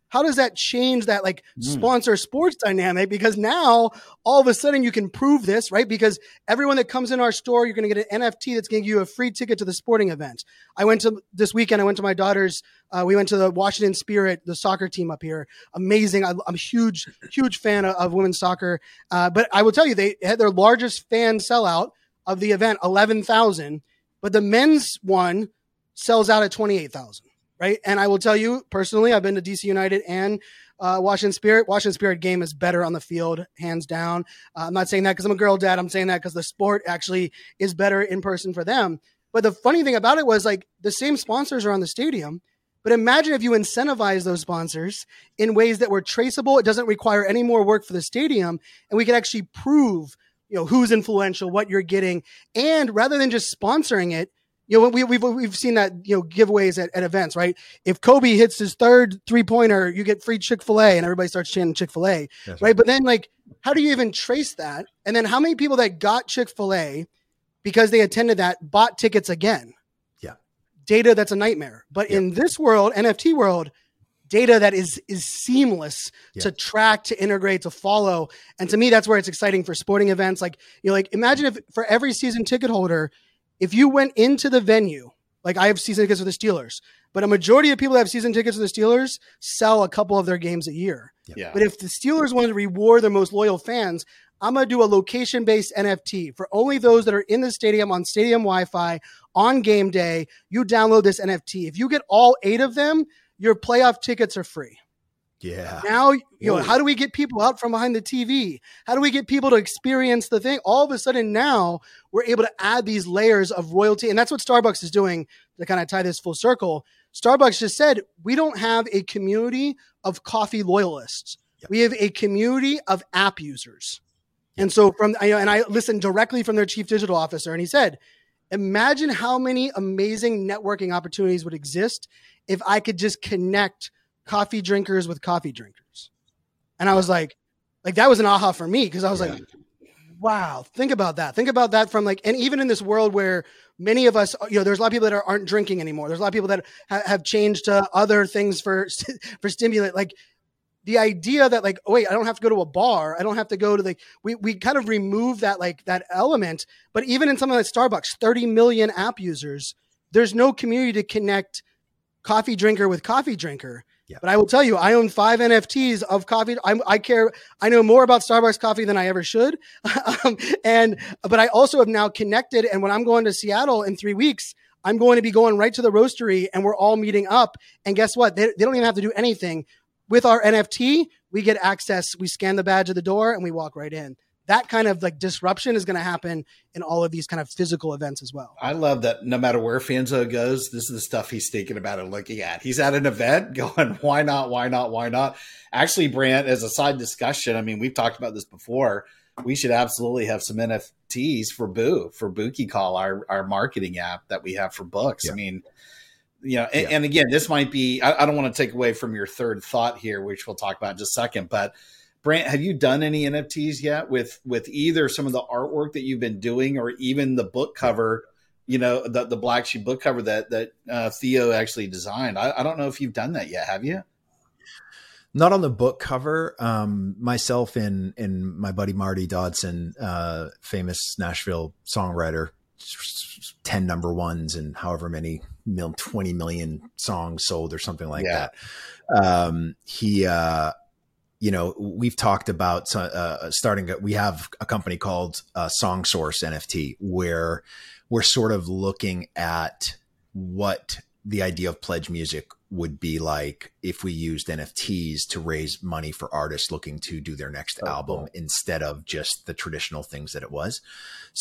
how does that change that like mm. sponsor sports dynamic? Because now all of a sudden you can prove this, right? Because everyone that comes in our store, you're going to get an NFT that's going to give you a free ticket to the sporting event. I went to this weekend, I went to my daughter's, uh, we went to the Washington Spirit, the soccer team up here. Amazing. I, am a huge, huge fan of, of women's soccer. Uh, but I will tell you, they had their largest fan sellout of the event, 11,000, but the men's one sells out at 28,000 right? And I will tell you personally, I've been to DC United and uh, Washington Spirit. Washington Spirit game is better on the field, hands down. Uh, I'm not saying that because I'm a girl dad. I'm saying that because the sport actually is better in person for them. But the funny thing about it was like the same sponsors are on the stadium. But imagine if you incentivize those sponsors in ways that were traceable. It doesn't require any more work for the stadium, and we could actually prove, you know, who's influential, what you're getting, and rather than just sponsoring it, you know, we, we've we've seen that you know giveaways at, at events, right? If Kobe hits his third three pointer, you get free Chick Fil A, and everybody starts chanting Chick Fil A, right? right? But then, like, how do you even trace that? And then, how many people that got Chick Fil A because they attended that bought tickets again? Yeah, data that's a nightmare. But in this world, NFT world, data that is is seamless yeah. to track, to integrate, to follow, and to me, that's where it's exciting for sporting events. Like, you know, like imagine if for every season ticket holder if you went into the venue, like I have season tickets for the Steelers, but a majority of people that have season tickets for the Steelers sell a couple of their games a year. Yeah. But if the Steelers wanted to reward their most loyal fans, I'm going to do a location based NFT for only those that are in the stadium on stadium Wi Fi on game day. You download this NFT. If you get all eight of them, your playoff tickets are free. Yeah. Now, you know, how do we get people out from behind the TV? How do we get people to experience the thing? All of a sudden now we're able to add these layers of royalty. And that's what Starbucks is doing to kind of tie this full circle. Starbucks just said, we don't have a community of coffee loyalists. Yep. We have a community of app users. Yep. And so from, and I listened directly from their chief digital officer and he said, imagine how many amazing networking opportunities would exist if I could just connect coffee drinkers with coffee drinkers. And I was like, like that was an aha for me because I was yeah. like, wow, think about that. Think about that from like, and even in this world where many of us, you know, there's a lot of people that are, aren't drinking anymore. There's a lot of people that ha- have changed to other things for *laughs* for stimulant. Like the idea that like, oh wait, I don't have to go to a bar. I don't have to go to the. We we kind of remove that like that element. But even in something like Starbucks, 30 million app users, there's no community to connect coffee drinker with coffee drinker. Yeah. But I will tell you, I own five NFTs of coffee. I'm, i care. I know more about Starbucks coffee than I ever should. *laughs* um, and but I also have now connected. And when I'm going to Seattle in three weeks, I'm going to be going right to the roastery, and we're all meeting up. And guess what? They, they don't even have to do anything with our NFT. We get access. We scan the badge at the door, and we walk right in that kind of like disruption is going to happen in all of these kind of physical events as well. I love that no matter where Fanzo goes, this is the stuff he's thinking about and looking at. He's at an event *laughs* going, why not? Why not? Why not? Actually, Brant, as a side discussion, I mean, we've talked about this before. we should absolutely have some NFTs for Boo for Bookie Call, our our marketing app that we have for books. Yeah. I mean, you know, and, yeah. and, again, this might be. I, I don't want to take away from your third thought here, which we'll talk about in just a second, but. Brant, have you done any NFTs yet with with either some of the artwork that you've been doing or even the book cover? You know, the the Black Sheep book cover that that uh, Theo actually designed. I, I don't know if you've done that yet. Have you? not on the book cover. Um, myself and and my buddy Marty Dodson, uh, famous Nashville songwriter, ten number ones and however many mil, twenty million songs sold or something like yeah. that. Um, he, uh, you know, we've talked about uh, starting. A, we have a company called uh, Song Source NFT where we're sort of looking at what the idea of pledge music would be like if we used NFTs to raise money for artists looking to do their next oh, album cool. instead of just the traditional things that it was.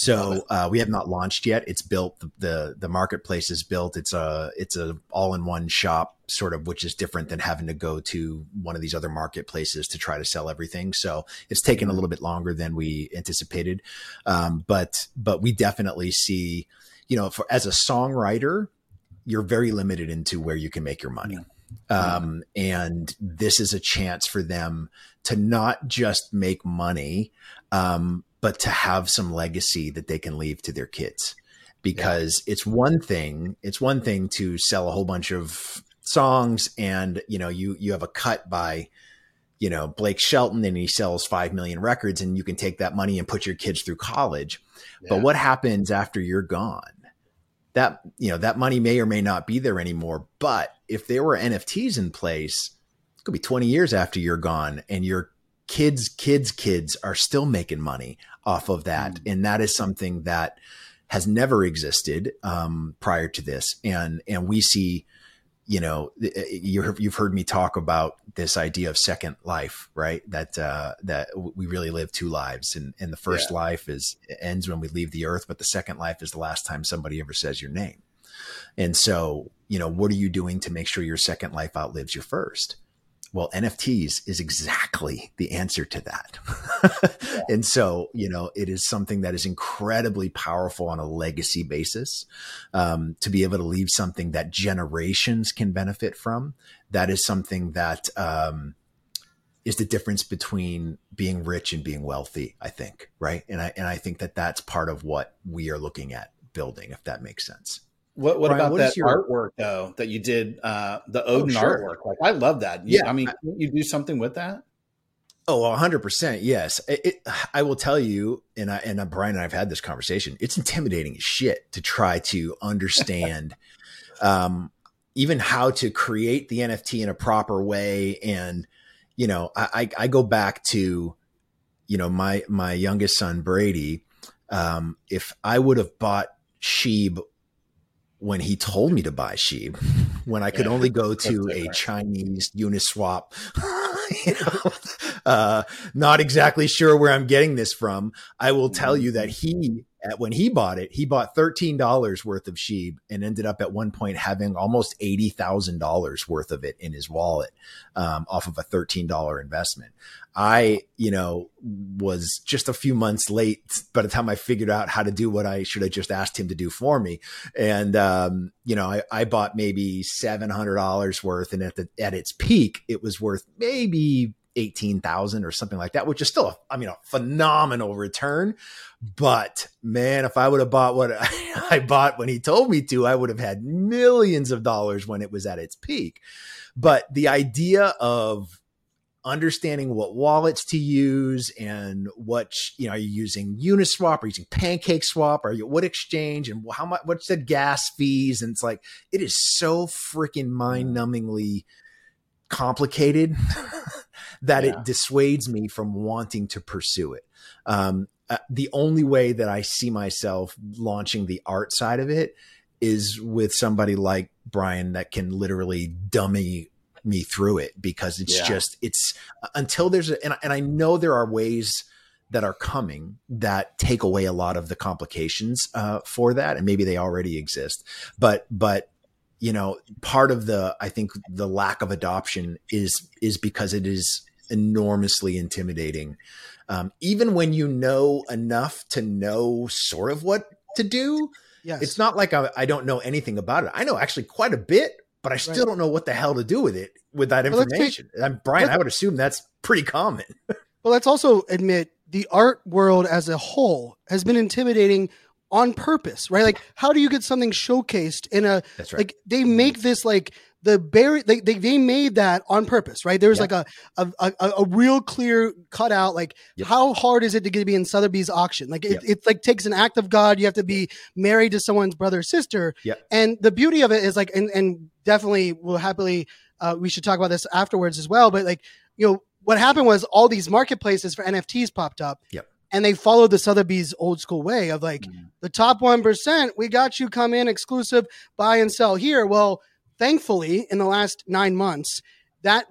So uh, we have not launched yet. It's built. The, the, the marketplace is built. It's a it's a all in one shop sort of, which is different than having to go to one of these other marketplaces to try to sell everything. So it's taken a little bit longer than we anticipated, um, but but we definitely see, you know, for as a songwriter you're very limited into where you can make your money. Um, and this is a chance for them to not just make money, um, but to have some legacy that they can leave to their kids. Because yeah. it's one thing, it's one thing to sell a whole bunch of songs and you know you you have a cut by you know Blake Shelton and he sells 5 million records and you can take that money and put your kids through college. Yeah. But what happens after you're gone? that you know that money may or may not be there anymore. But if there were NFTs in place, it could be 20 years after you're gone, and your kids, kids, kids are still making money off of that, mm. and that is something that has never existed um, prior to this, and and we see you know, you you've heard me talk about this idea of second life, right? That uh, that we really live two lives, and and the first yeah. life is ends when we leave the earth, but the second life is the last time somebody ever says your name. And so, you know, what are you doing to make sure your second life outlives your first? Well, NFTs is exactly the answer to that. yeah. *laughs* And so, you know, it is something that is incredibly powerful on a legacy basis um, to be able to leave something that generations can benefit from. That is something that um, is the difference between being rich and being wealthy, I think. Right. And I, and I think that that's part of what we are looking at building, if that makes sense. What, what Brian, about what that your... artwork though that you did uh, the oh, Odin oh, sure. artwork? Like I love that. You, yeah, I mean, you do something with that? Oh, 100%. Yes, it, it, I will tell you, and I and Brian and I've had this conversation. It's intimidating as shit to try to understand, *laughs* um, even how to create the NFT in a proper way. And you know, I, I, I go back to, you know, my my youngest son Brady. Um, if I would have bought Sheeb when he told me to buy sheep when I *laughs* could yeah, only go to a Chinese Uniswap. *laughs* you know, *laughs* uh, not exactly sure where I'm getting this from. I will tell you that he when he bought it, he bought $13 worth of Sheeb and ended up at one point having almost $80,000 worth of it in his wallet um, off of a $13 investment. I, you know, was just a few months late by the time I figured out how to do what I should have just asked him to do for me. And, um, you know, I, I bought maybe $700 worth and at the, at its peak, it was worth maybe 18,000 or something like that, which is still, a, I mean, a phenomenal return. But man, if I would have bought what *laughs* I bought when he told me to, I would have had millions of dollars when it was at its peak. But the idea of understanding what wallets to use and what you know are you using uniswap? Or using pancake swap or you what exchange? And how much what's the gas fees? And it's like it is so freaking mind-numbingly complicated *laughs* that yeah. it dissuades me from wanting to pursue it. Um, uh, the only way that I see myself launching the art side of it is with somebody like Brian that can literally dummy me through it because it's yeah. just it's until there's a and, and I know there are ways that are coming that take away a lot of the complications uh, for that and maybe they already exist but but you know part of the i think the lack of adoption is is because it is enormously intimidating. Um, even when you know enough to know sort of what to do, Yes. it's not like I, I don't know anything about it. I know actually quite a bit, but I still Right. don't know what the hell to do with it with that Well, take- information. I'm Brian, I would assume that's pretty common. *laughs* But let's also admit the art world as a whole has been intimidating on purpose, right? Like, how do you get something showcased in a That's right. like they make this like the barrier they, they they made that on purpose, right? There's Yeah. like a a, a a real clear cutout, like Yep. how hard is it to get to be in Sotheby's auction? Like it, Yep. it like takes an act of God. You have to be married to someone's brother or sister. Yep. And the beauty of it is like, and and definitely will happily uh, we should talk about this afterwards as well. But like, you know, what happened was all these marketplaces for NFTs popped up. Yep. And they followed the Sotheby's old school way of like Mm-hmm. the top one percent. We got you. Come in exclusive, buy and sell here. Well, thankfully, in the last nine months, that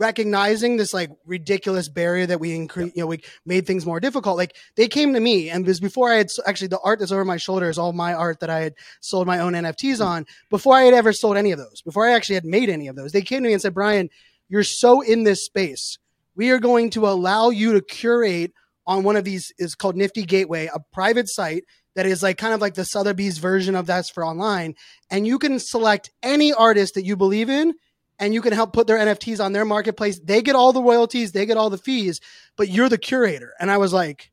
recognizing this like ridiculous barrier that we increase, you know, we made things more difficult. Like they came to me, and because before I had actually the art that's over my shoulder is all my art that I had sold my own NFTs mm-hmm. on before I had ever sold any of those. Before I actually had made any of those, they came to me and said, "Brian, you're so in this space. We are going to allow you to curate on one of these is called Nifty Gateway, a private site." That is like kind of like the Sotheby's version of that's for online. And you can select any artist that you believe in and you can help put their NFTs on their marketplace. They get all the royalties, they get all the fees, but you're the curator. And I was like,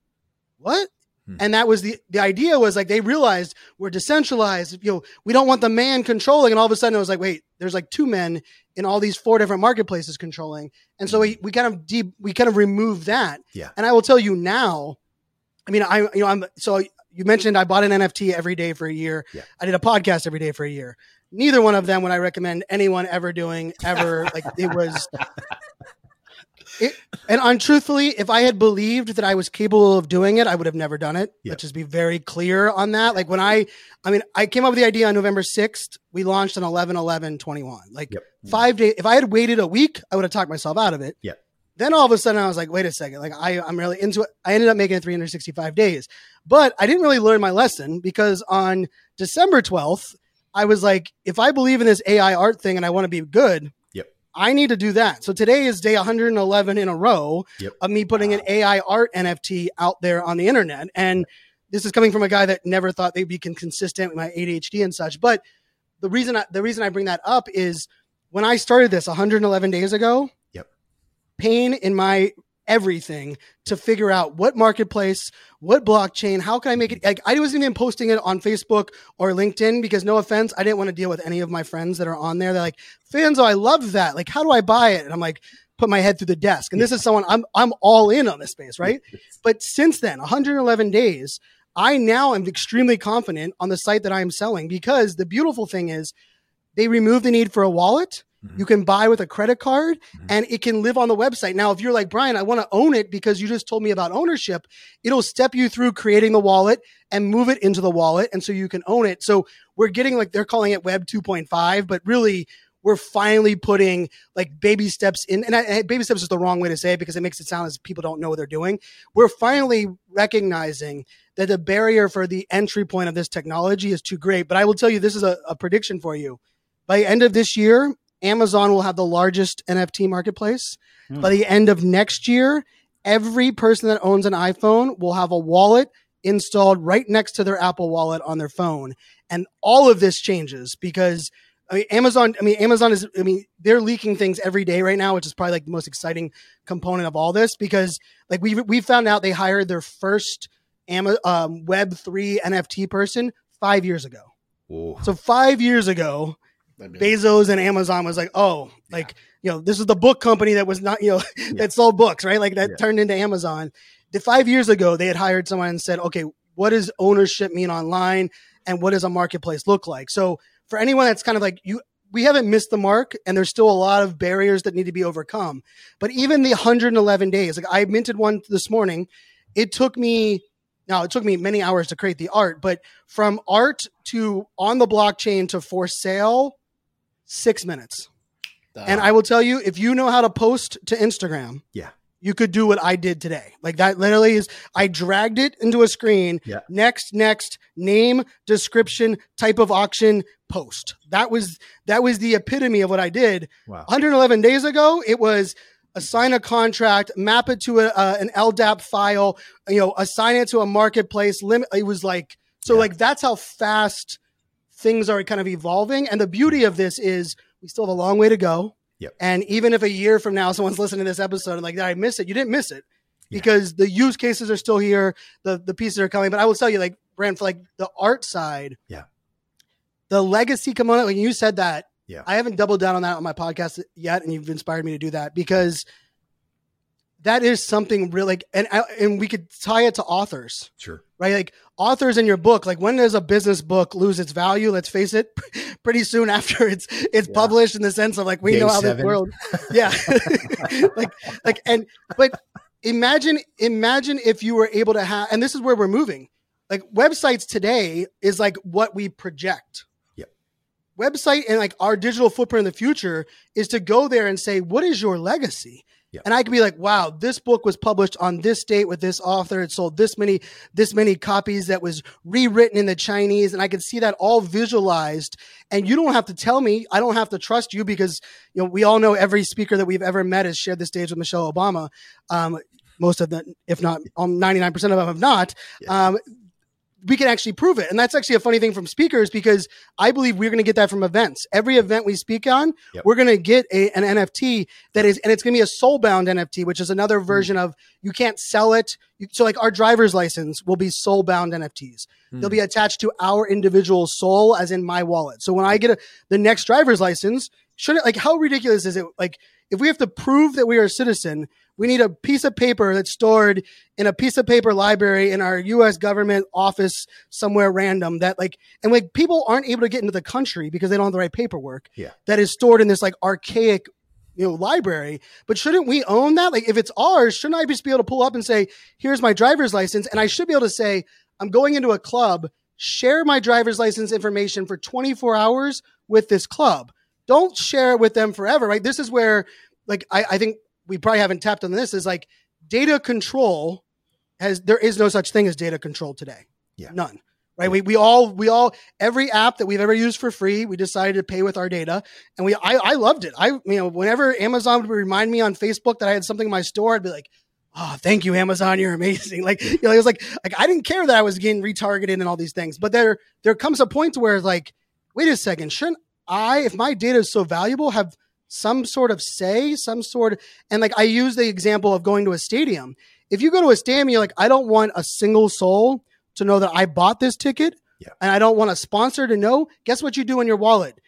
what? Hmm. And that was the the idea was like they realized we're decentralized. You know, we don't want the man controlling. And all of a sudden it was like, wait, there's like two men in all these four different marketplaces controlling. And so we, we kind of deep we kind of removed that. Yeah. And I will tell you now, I mean, I you know, I'm so you mentioned I bought an NFT every day for a year. Yeah. I did a podcast every day for a year. Neither one of them would I recommend anyone ever doing ever. *laughs* like it was. It, and untruthfully, if I had believed that I was capable of doing it, I would have never done it. Yeah. Let's just be very clear on that. Like when I, I mean, I came up with the idea on November 6th. We launched on 11 11 21. Like Yep. five days. If I had waited a week, I would have talked myself out of it. Yep. Then all of a sudden I was like, wait a second. Like I, I'm really into it. I ended up making it 365 days, but I didn't really learn my lesson because on December 12th, I was like, if I believe in this AI art thing and I want to be good, Yep. I need to do that. So today is day 111 in a row Yep. of me putting an AI art NFT out there on the internet. And this is coming from a guy that never thought they'd be consistent with my ADHD and such. But the reason I, the reason I bring that up is when I started this 111 days ago. Pain in my everything to figure out what marketplace, what blockchain, how can I make it? Like I wasn't even posting it on Facebook or LinkedIn because no offense, I didn't want to deal with any of my friends that are on there. They're like, Fanzo, I love that. Like, how do I buy it? And I'm like, put my head through the desk. And this is someone I'm I'm all in on this space, right? *laughs* But since then, 111 days, I now am extremely confident on the site that I am selling because the beautiful thing is they remove the need for a wallet. Mhm. You can buy with a credit card Mhm. and it can live on the website. Now, if you're like, Brian, I want to own it because you just told me about ownership, it'll step you through creating the wallet and move it into the wallet. And so you can own it. So we're getting like, they're calling it Web 2.5, but really, we're finally putting like baby steps in. And I, I- baby steps is the wrong way to say it because it makes it sound as people don't know what they're doing. We're finally recognizing that the barrier for the entry point of this technology is too great. But I will tell you, this is a, a prediction for you. By end of this year, Amazon will have the largest NFT marketplace. Hmm. By the end of next year, every person that owns an iPhone will have a wallet installed right next to their Apple wallet on their phone. And all of this changes because I mean, Amazon, I mean, Amazon is, I mean, they're leaking things every day right now, which is probably like the most exciting component of all this because like we we found out they hired their first Ama- um, Web three NFT person five years ago. Whoa. So five years ago, Bezos and Amazon was like, oh, like you know, this is the book company that was not you know *laughs* that sold books, right? Like that Yeah. turned into Amazon. The five years ago, they had hired someone and said, okay, what does ownership mean online, and what does a marketplace look like? So for anyone that's kind of like you. We haven't missed the mark, and there's still a lot of barriers that need to be overcome. But even the 111 days, like I minted one this morning, it took me now it took me many hours to create the art, but from art to on the blockchain to for sale, six minutes. And I will tell you, if you know how to post to Instagram, Yeah. you could do what I did today. Like that literally is I dragged it into a screen. Yeah. Next, next, name, description, type of auction, post. That was that was the epitome of what I did. Wow. 111 days ago, it was assign a contract, map it to a, uh, an LDAP file, you know, assign it to a marketplace. Limit. It was like so. Yeah. Like that's how fast things are kind of evolving. And the beauty of this is we still have a long way to go. Yep. And even if a year from now someone's *laughs* listening to this episode and like, I miss it?" You didn't miss it Yeah. because the use cases are still here. The the pieces are coming. But I will tell you, like Brant, for like the art side, Yeah. the legacy component. When you said that, Yeah. I haven't doubled down on that on my podcast yet, and you've inspired me to do that because that is something really, like, and and we could tie it to authors Sure. right? Like authors in your book, like when does a business book lose its value? Let's face it, *laughs* pretty soon after it's it's Yeah. published in the sense of like we Day know how this world, *laughs* yeah, *laughs* like like and but imagine imagine if you were able to have, and this is where we're moving. Like websites today is like what we project. Yep. Website and like our digital footprint in the future is to go there and say, what is your legacy? And I could be like, wow, this book was published on this date with this author. It sold this many, this many copies that was rewritten in the Chinese. And I could see that all visualized. And you don't have to tell me, I don't have to trust you because, you know, we all know every speaker that we've ever met has shared the stage with Michelle Obama. Um, most of them, if not um, 99% of them have not. Yeah. Um, we can actually prove it. And that's actually a funny thing from speakers because I believe we're going to get that from events. Every event we speak on, Yep. we're going to get a, an NFT that is, and it's going to be a soul bound NFT, which is another hmm. version of you can't sell it. You, so like our driver's license will be soul bound NFTs. Hmm. They'll be attached to our individual soul as in my wallet. So when I get a, the next driver's license, shouldn't like how ridiculous is it? Like if we have to prove that we are a citizen, we need a piece of paper that's stored in a piece of paper library in our US government office somewhere random that like and like people aren't able to get into the country because they don't have the right paperwork. Yeah. That is stored in this like archaic you know library but shouldn't we own that like if it's ours shouldn't i just be able to pull up and say here's my driver's license and i should be able to say i'm going into a club share my driver's license information for 24 hours with this club don't share it with them forever right? This is where like i, I think we probably haven't tapped on this is like data control has there is no such thing as data control today. Yeah. none right? We, we all we all every app that we've ever used for free we decided to pay with our data. And we I, I loved it. I you know whenever amazon would remind me on facebook that i had something in my store i'd be like oh thank you amazon. You're amazing. *laughs* Like you know it was like like i didn't care that i was getting retargeted and all these things. But there there comes a point to where like wait a second shouldn't i if my data is so valuable have some sort of say some sort of and like i use the example of going to a stadium. If you go to a stadium you're like i don't want a single soul to know that i bought this ticket Yeah. and i don't want a sponsor to know. Guess what you do in your wallet?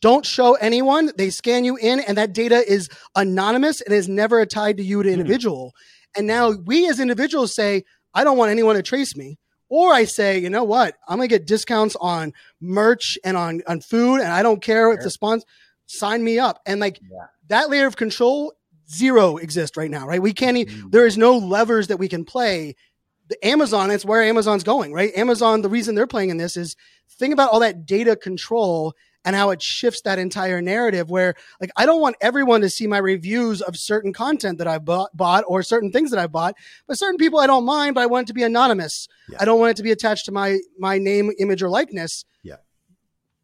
Don't show anyone. They scan you in and that data is anonymous. And is never tied to you to hmm. individual. And now we as individuals say i don't want anyone to trace me or i say you know what? I'm going to get discounts on merch and on on food and i don't care if the sponsor sign me up. And like Yeah. that layer of control zero exists right now right? We can't e- mm. there is no levers that we can play. The amazon it's where amazon's going right? Amazon the reason they're playing in this is think about all that data control and how it shifts that entire narrative where like i don't want everyone to see my reviews of certain content that i bought, bought or certain things that i bought but certain people i don't mind but i want it to be anonymous. Yeah. i don't want it to be attached to my my name image or likeness. Yeah.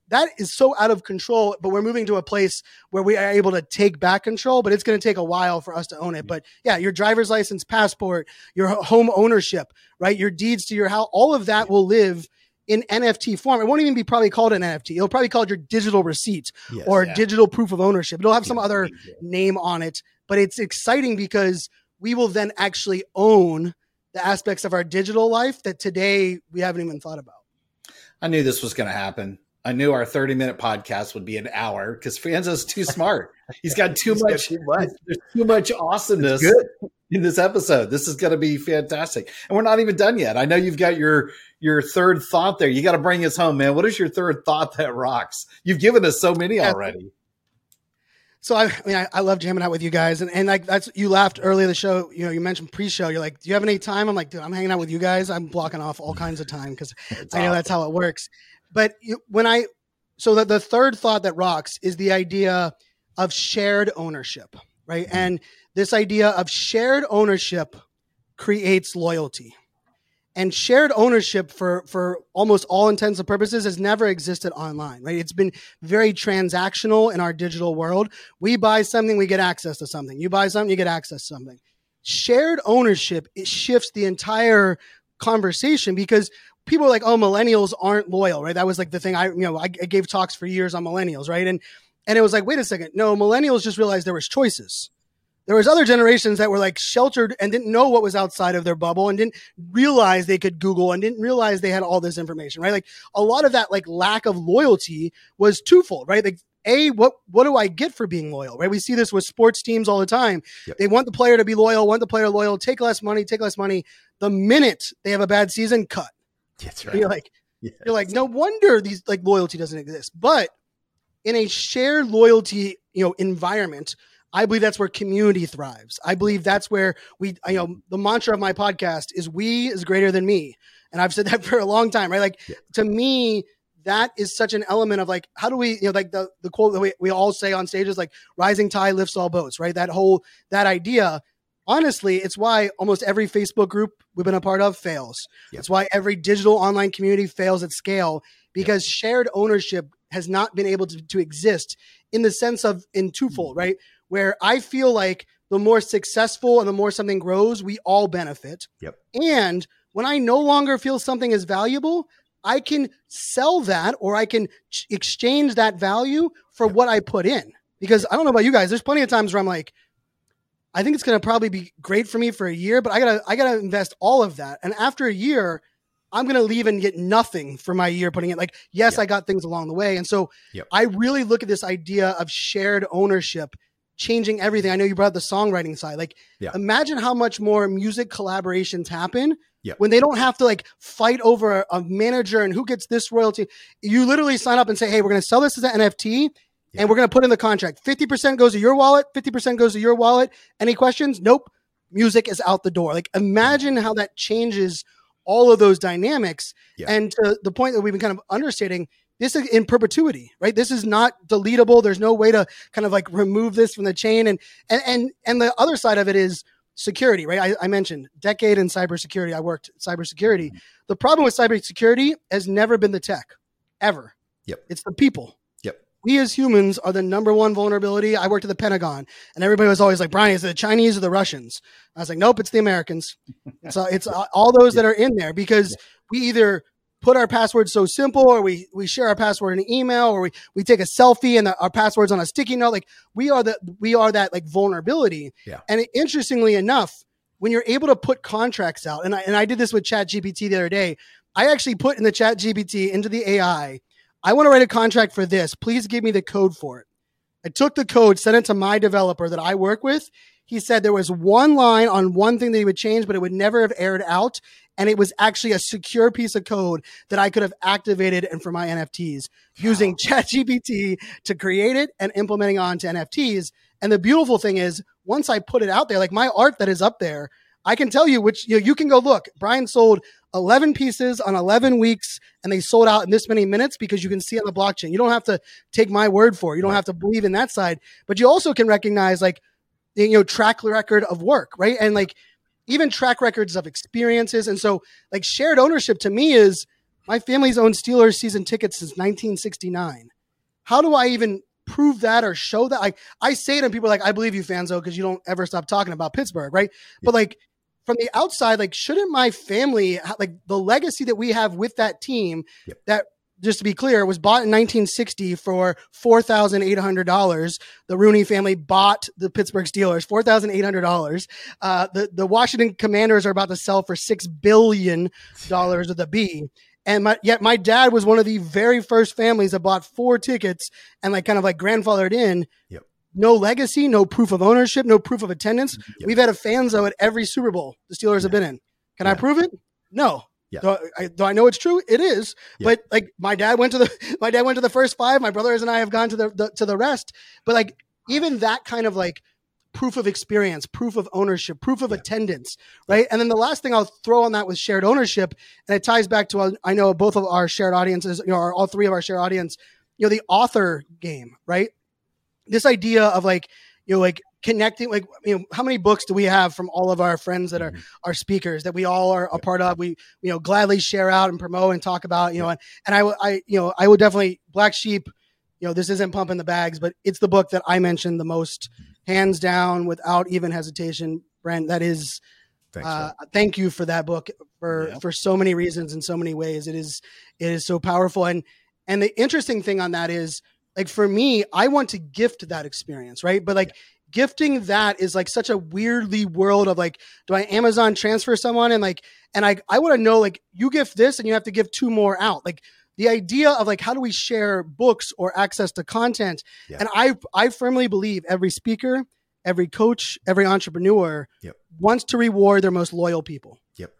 that is so out of control but we're moving to a place where we are able to take back control but it's going to take a while for us to own it. But yeah your driver's license passport your home ownership right? Your deeds to your house all of that will live in nft form it won't even be probably called an nft it'll probably called your digital receipt Yes. or Yeah. digital proof of ownership it'll have some other name on it but it's exciting because we will then actually own the aspects of our digital life that today we haven't even thought about I knew this was going to happen. I knew our 30 minute podcast would be an hour because Fanzo's too *laughs* smart. He's got too He's got much. too much. There's too much awesomeness Good. In this episode. This is going to be fantastic, and we're not even done yet. I know you've got your your third thought there. You got to bring us home, man. What is your third thought that rocks? You've given us so many already. So I, I mean, I, I love jamming out with you guys, and, and like that's you laughed earlier in the show. You know, you mentioned pre-show. You're like, "Do you have any time?" I'm like, "Dude, I'm hanging out with you guys. I'm blocking off all kinds of time because *laughs* I know that's how it works." But you, when I, so the, the third thought that rocks is the idea of shared ownership, right? Mm-hmm. And this idea of shared ownership creates loyalty. And shared ownership for for almost all intents and purposes has never existed online, right? It's been very transactional in our digital world. We buy something, we get access to something. You buy something, you get access to something. Shared ownership it shifts the entire conversation because people are like, oh, millennials aren't loyal, right? That was like the thing I, you know, I, I gave talks for years on millennials, right? And and it was like, wait a second, no, millennials just realized there was choices. There was other generations that were like sheltered and didn't know what was outside of their bubble and didn't realize they could Google and didn't realize they had all this information, right? Like a lot of that like lack of loyalty was twofold, right? Like a what what do I get for being loyal? Right? We see this with sports teams all the time. Yep. They want the player to be loyal, want the player loyal, take less money, take less money. The minute they have a bad season, cut. That's right. You're like, yes. you're like, no wonder these like loyalty doesn't exist. But in a shared loyalty, you know, environment, I believe that's where community thrives. I believe that's where we, you know, the mantra of my podcast is "We is greater than me," and I've said *laughs* that for a long time. Right? Like yeah. to me, that is such an element of like how do we, you know, like the the quote that we, we all say on stages, like "Rising tide lifts all boats." Right? That whole that idea honestly, it's why almost every Facebook group we've been a part of fails. Yep. It's why every digital online community fails at scale because yep. shared ownership has not been able to, to exist in the sense of in twofold, mm. right? Where I feel like the more successful and the more something grows, we all benefit. Yep. And when I no longer feel something is valuable, I can sell that or I can ch- exchange that value for yep. what I put in. Because I don't know about you guys, there's plenty of times where I'm like, I think it's going to probably be great for me for a year, but I gotta I gotta invest all of that. And after a year, I'm going to leave and get nothing for my year putting it. Like, yes, yep. I got things along the way, and so yep. I really look at this idea of shared ownership changing everything. I know you brought the songwriting side. Like, yeah. imagine how much more music collaborations happen yep. when they don't have to like fight over a, manager and who gets this royalty. You literally sign up and say, "Hey, we're going to sell this as an NFT." Yeah. And we're going to put in the contract 50% goes to your wallet, 50% goes to your wallet. Any questions? Nope. Music is out the door. Like, imagine how that changes all of those dynamics. Yeah. And to the point that we've been kind of understating, this is in perpetuity, right? This is not deletable. There's no way to kind of like remove this from the chain. And and and and the other side of it is security, right? I, I mentioned decade in cybersecurity. I worked cybersecurity. Mm-hmm. The problem with cybersecurity has never been the tech, ever. Yep. It's the people Yep. we as humans are the number one vulnerability. I worked at the Pentagon, and everybody was always like, "Brian, is it the Chinese or the Russians?" I was like, "Nope, it's the Americans." *laughs* so it's all those that are in there because we either put our passwords so simple, or we we share our password in an email, or we we take a selfie and the, our passwords on a sticky note. Like we are the we are that like vulnerability. Yeah. And it, interestingly enough, when you're able to put contracts out, and I and I did this with Chat GPT the other day. I actually put in the Chat GPT into the AI I want to write a contract for this. Please give me the code for it. I took the code, sent it to my developer that I work with. He said there was one line on one thing that he would change, but it would never have aired out. And it was actually a secure piece of code that I could have activated and for my NFTs using ChatGPT to create it and implementing onto NFTs. And the beautiful thing is, once I put it out there, like my art that is up there, I can tell you which you, know, you can go look. Brian sold 11 pieces on 11 weeks and they sold out in this many minutes because you can see on the blockchain. You don't have to take my word for it. You don't have to believe in that side, but you also can recognize like, you know, track record of work, right? And like even track records of experiences. And so like shared ownership to me is my family's owned Steelers season tickets since 1969. How do I even prove that or show that? Like I say it and people are like, I believe you Fanzo because you don't ever stop talking about Pittsburgh, right? Yeah. But like from the outside, like, shouldn't my family, like, the legacy that we have with that team, yep. that just to be clear, it was bought in 1960 for four thousand eight hundred dollars. The Rooney family bought the Pittsburgh Steelers four thousand eight hundred dollars. Uh, the the Washington Commanders are about to sell for six billion dollars with a B. And my, yet my dad was one of the very first families that bought four tickets and like kind of like grandfathered in. Yep no legacy, no proof of ownership, no proof of attendance. Yep. We've had a fanzo at every Super Bowl the Steelers yeah. have been in. Can yeah. I prove it? No. Yeah. Do I, do I know it's true? It is. Yeah. But like my dad went to the *laughs* my dad went to the first five. My brothers and I have gone to the, the to the rest. But like even that kind of like proof of experience, proof of ownership, proof of yeah. attendance, right? And then the last thing I'll throw on that was shared ownership, and it ties back to uh, I know both of our shared audiences, you know, all three of our shared audience, you know, the author game, right? this idea of like, you know, like connecting like you know how many books do we have from all of our friends that are Mhm. our speakers that we all are a part of? We you know gladly share out and promote and talk about you know and, and I, I you know i would definitely black sheep you know this isn't pumping the bags but it's the book that i mentioned the most hands down without even hesitation. Brant that is Thanks, uh, thank you for that book for Yeah. for so many reasons in so many ways. It is it is so powerful. And and the interesting thing on that is like for me i want to gift that experience right? But like gifting that is like such a weirdly world of like do i amazon transfer someone and like and i i want to know like you gift this and you have to give two more out like the idea of like how do we share books or access to content Yeah. and i i firmly believe every speaker every coach every entrepreneur Yep. wants to reward their most loyal people Yep.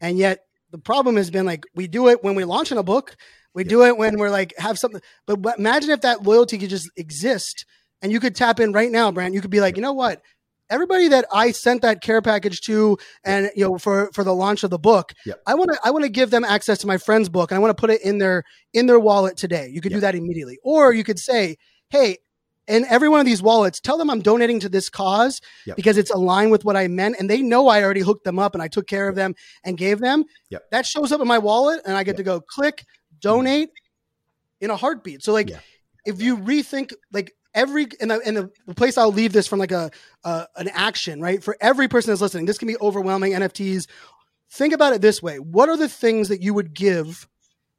and yet the problem has been like we do it when we're launching a book we do it when we're like have something but, but imagine if that loyalty could just exist and you could tap in right now Brant you could be like you know what everybody that i sent that care package to and you know for for the launch of the book Yep. i want to i want to give them access to my friend's book and i want to put it in their in their wallet today you could do that immediately or you could say hey in every one of these wallets tell them i'm donating to this cause Yep. because it's aligned with what i meant and they know i already hooked them up and i took care of them and gave them Yep. that shows up in my wallet and i get Yep. to go click mm-hmm. donate in a heartbeat so like Yeah. if you rethink like every and the, and the, place i'll leave this from like a uh, an action right? For every person that's listening this can be overwhelming nfts think about it this way. What are the things that you would give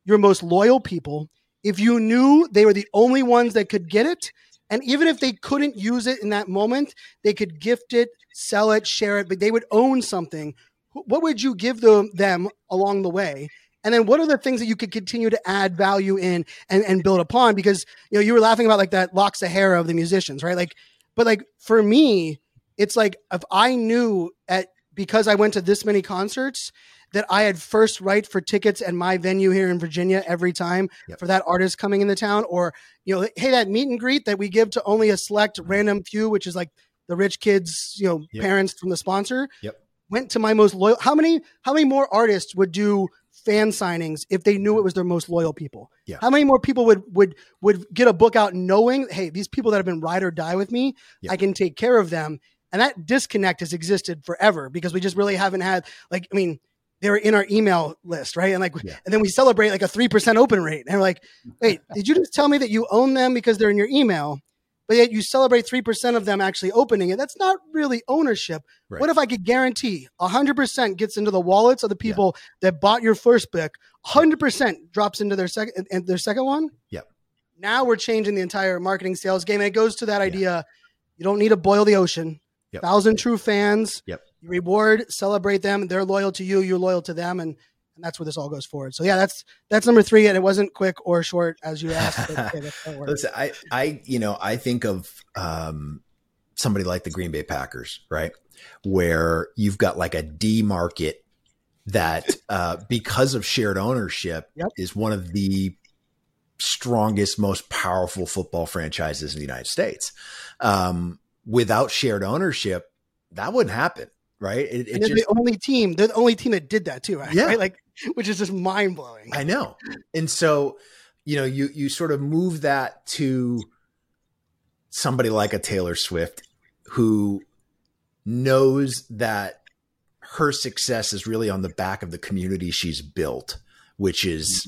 your most loyal people if you knew they were the only ones that could get it? And even if they couldn't use it in that moment they could gift it sell it share it but they would own something. What would you give them, them along the way and then what are the things that you could continue to add value in and, and build upon because you know you were laughing about like that locks of hair of the musicians right like but like for me it's like if i knew at because i went to this many concerts that i had first right for tickets at my venue here in virginia every time Yep. for that artist coming in the town or you know hey that meet and greet that we give to only a select random few which is like the rich kids you know Yep. parents from the sponsor Yep. went to my most loyal how many how many more artists would do fan signings if they knew it was their most loyal people Yeah. how many more people would would would get a book out knowing hey these people that have been ride or die with me Yeah. i can take care of them and that disconnect has existed forever because we just really haven't had like i mean they were in our email list right and like Yeah. and then we celebrate like a 3% open rate and we're like wait did you just tell me that you own them because they're in your email but yet you celebrate 3% of them actually opening it that's not really ownership Right. what if i could guarantee 100% gets into the wallets of the people that bought your first book 100% drops into their second and their second one Yep. now we're changing the entire marketing sales game and it goes to that idea you don't need to boil the ocean Yep. thousand true fans Yep. you reward celebrate them they're loyal to you you're loyal to them and and that's where this all goes forward so yeah that's that's number three and it wasn't quick or short as you asked but, yeah, that's how it works. Listen, I, I, you know, I think of um, somebody like the Green Bay Packers, right? Where you've got like a D market that, *laughs* uh, because of shared ownership, Yep. is one of the strongest, most powerful football franchises in the United States. Um, without shared ownership, that wouldn't happen, right? It, it and they're just, the only team they're the only team that did that too right, Yeah. right? like *laughs* which is just mind-blowing I know. And so, you know, you you sort of move that to somebody like a Taylor Swift who knows that her success is really on the back of the community she's built, which is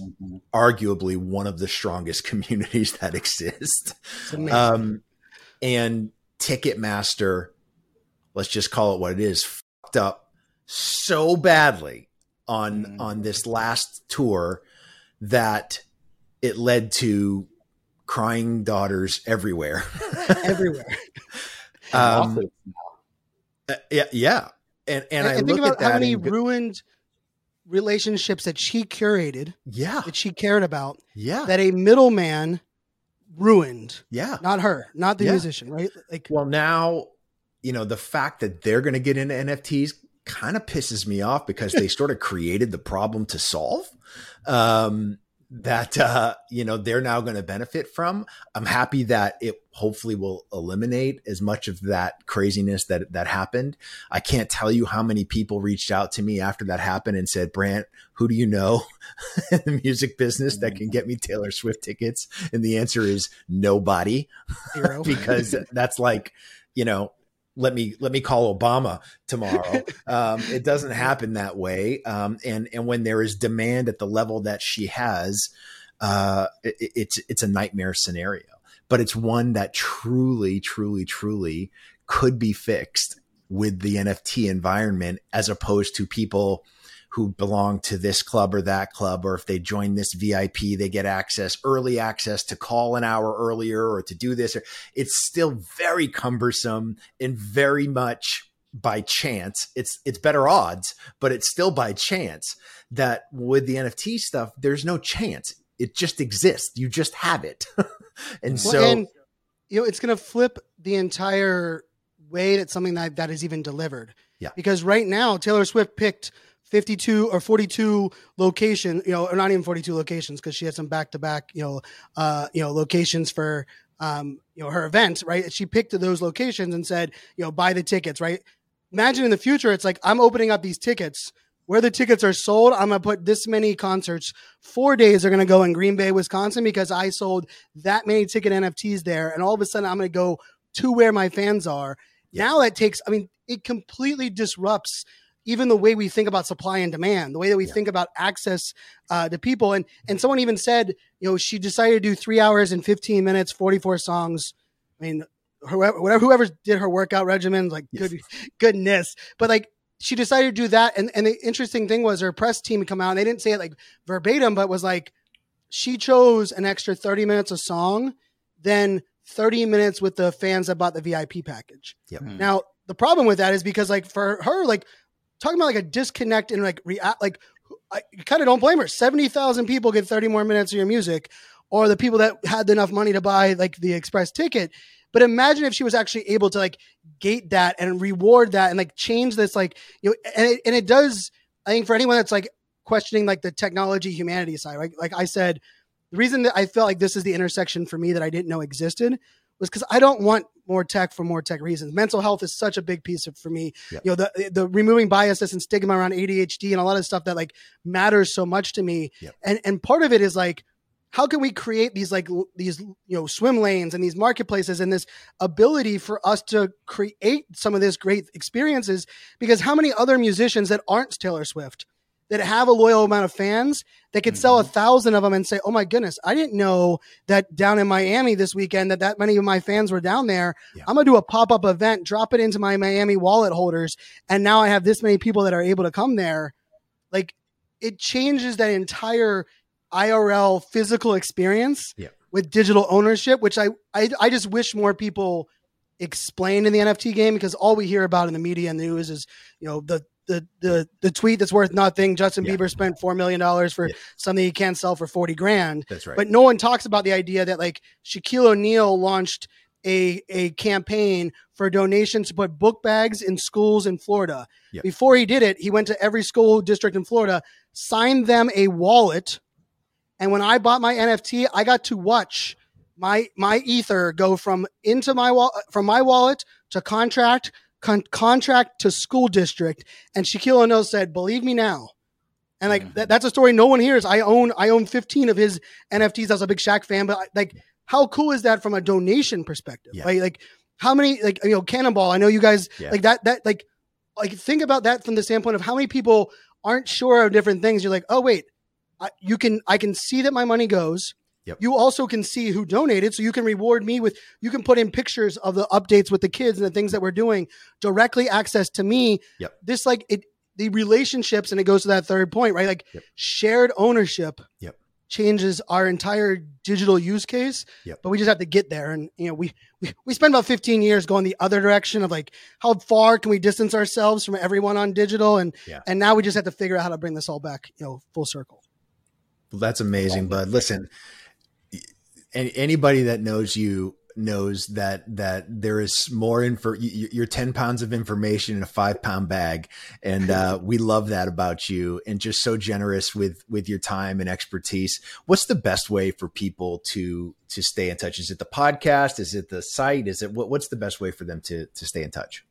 arguably one of the strongest *laughs* communities that exist. Um, and Ticketmaster, let's just call it what it is, fucked up so badly on Mhm. on this last tour that it led to crying daughters everywhere. *laughs* everywhere *laughs* um, uh, yeah, yeah, and and, I and look think at about that. how many and ruined relationships that she curated yeah, that she cared about yeah, that a middleman ruined yeah. not her not the Yeah. musician right like Well, now, you know, the fact that they're going to get into NFTs kind of pisses me off because they sort of created the problem to solve. Um, that uh, you know they're now going to benefit from. I'm happy that it hopefully will eliminate as much of that craziness that that happened. I can't tell you how many people reached out to me after that happened and said, "Brant, who do you know *laughs* in the music business that can get me Taylor Swift tickets?" And the answer is nobody *laughs* because that's like, you know, let me let me call Obama tomorrow. *laughs* um, it doesn't happen that way. Um, and and when there is demand at the level that she has, uh, it, it's it's a nightmare scenario. But it's one that truly, truly, truly could be fixed with the NFT environment, as opposed to people who belong to this club or that club, or if they join this VIP, they get access, early access to call an hour earlier or to do this. It's still very cumbersome and very much by chance. It's it's better odds, but it's still by chance that with the NFT stuff, there's no chance. It just exists. You just have it. *laughs* and well, so and, you know, it's gonna flip the entire way that something that, that is even delivered. Yeah. Because right now, Taylor Swift picked 52 or 42 location, you know, or not even 42 locations because she had some back to back, you know, uh, you know, locations for, um, you know, her event, right? She picked those locations and said, you know, buy the tickets, right? Imagine in the future, it's like I'm opening up these tickets where the tickets are sold. I'm going to put this many concerts. Four days are going to go in Green Bay, Wisconsin, because I sold that many ticket NFTs there. And all of a sudden, I'm going to go to where my fans are. Yeah. Now that takes, I mean, it completely disrupts even the way we think about supply and demand, the way that we yeah. think about access uh, to people. And and someone even said, you know, she decided to do three hours and fifteen minutes, forty four songs. I mean, whoever whatever whoever did her workout regimen, like yes. good goodness, but like she decided to do that. And and the interesting thing was her press team come out and they didn't say it like verbatim, but was like she chose an extra thirty minutes a song, then 30 minutes with the fans that bought the VIP package. Yep. Now, the problem with that is because like for her, like talking about like a disconnect and like react like I kind of don't blame her. 70,000 people get 30 more minutes of your music or the people that had enough money to buy like the express ticket. But imagine if she was actually able to like gate that and reward that and like change this like you know and it, and it does I think for anyone that's like questioning like the technology humanity side, right? Like I said, the reason that I felt like this is the intersection for me that I didn't know existed was because I don't want more tech for more tech reasons. Mental health is such a big piece of for me. Yep. You know, the the removing biases and stigma around ADHD and a lot of stuff that like matters so much to me. Yep. And and part of it is like how can we create these like these you know swim lanes and these marketplaces and this ability for us to create some of this great experiences because how many other musicians that aren't Taylor Swift that have a loyal amount of fans that could sell a mm-hmm. thousand of them and say, "Oh my goodness, I didn't know that down in Miami this weekend that that many of my fans were down there. Yeah. I'm gonna do a pop up event, drop it into my Miami wallet holders, and now I have this many people that are able to come there." Like it changes that entire IRL physical experience yeah. with digital ownership, which I, I I just wish more people explained in the NFT game because all we hear about in the media and news is you know the the the the tweet that's worth nothing. Justin yeah. Bieber spent four million dollars for yeah. something he can't sell for forty grand. That's right. But no one talks about the idea that like Shaquille O'Neal launched a a campaign for donations to put book bags in schools in Florida. Yep. Before he did it, he went to every school district in Florida, signed them a wallet, and when I bought my NFT, I got to watch my my ether go from into my wall from my wallet to contract con- contract to school district. And Shaquille O'Neal said, "Believe me now." And like mm-hmm. that, that's a story no one hears. I own I own 15 of his NFTs. I was a big Shaq fan, but like, how cool is that from a donation perspective? Yeah. Right? Like, how many like you know Cannonball? I know you guys yeah. like that. That like like think about that from the standpoint of how many people aren't sure of different things. You're like, oh wait, I, you can I can see that my money goes. Yep. You also can see who donated, so you can reward me with. You can put in pictures of the updates with the kids and the things that we're doing directly access to me. Yep. This like it the relationships, and it goes to that third point, right? Like yep. shared ownership. Yep. Changes our entire digital use case, yep. but we just have to get there. And you know, we, we we spend about 15 years going the other direction of like how far can we distance ourselves from everyone on digital, and yeah. and now we just have to figure out how to bring this all back, you know, full circle. Well, that's amazing, bud. Listen, and anybody that knows you knows that that there is more info you're 10 pounds of information in a five pound bag. And uh, we love that about you and just so generous with with your time and expertise. What's the best way for people to to stay in touch? Is it the podcast? Is it the site? Is it what, what's the best way for them to to stay in touch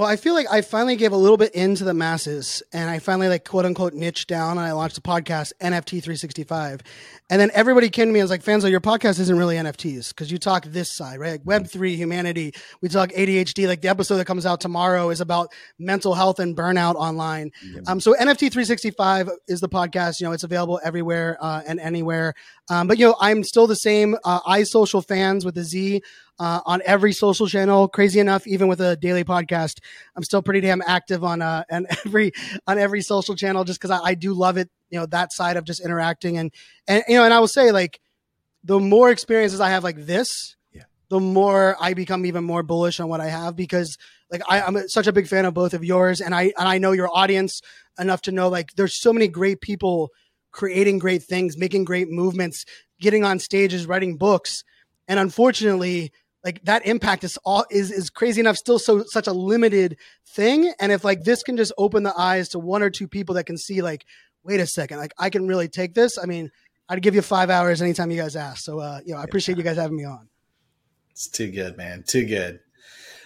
Well, I feel like I finally gave a little bit into the masses and I finally like quote unquote niche down and I launched a podcast, NFT 365. And then everybody came to me and was like, Fanzo, your podcast isn't really NFTs because you talk this side, right? Like Web3, humanity. We talk ADHD. Like the episode that comes out tomorrow is about mental health and burnout online. Um, so NFT 365 is the podcast. You know, it's available everywhere uh, and anywhere. Um, but, you know, I'm still the same uh, iSocialFanz with a Z uh, on every social channel. Crazy enough, even with a daily podcast, I'm still pretty damn active on uh, and *laughs* every on every social channel just because I, I do love it you know that side of just interacting and and you know and i will say like the more experiences i have like this yeah. the more i become even more bullish on what i have because like I, i'm such a big fan of both of yours and i and i know your audience enough to know like there's so many great people creating great things making great movements getting on stages writing books and unfortunately like that impact is all is is crazy enough still so such a limited thing and if like this can just open the eyes to one or two people that can see like wait a second, like I can really take this. I mean, I'd give you five hours anytime you guys ask. So, uh, you know, I appreciate you guys having me on. It's too good, man. Too good.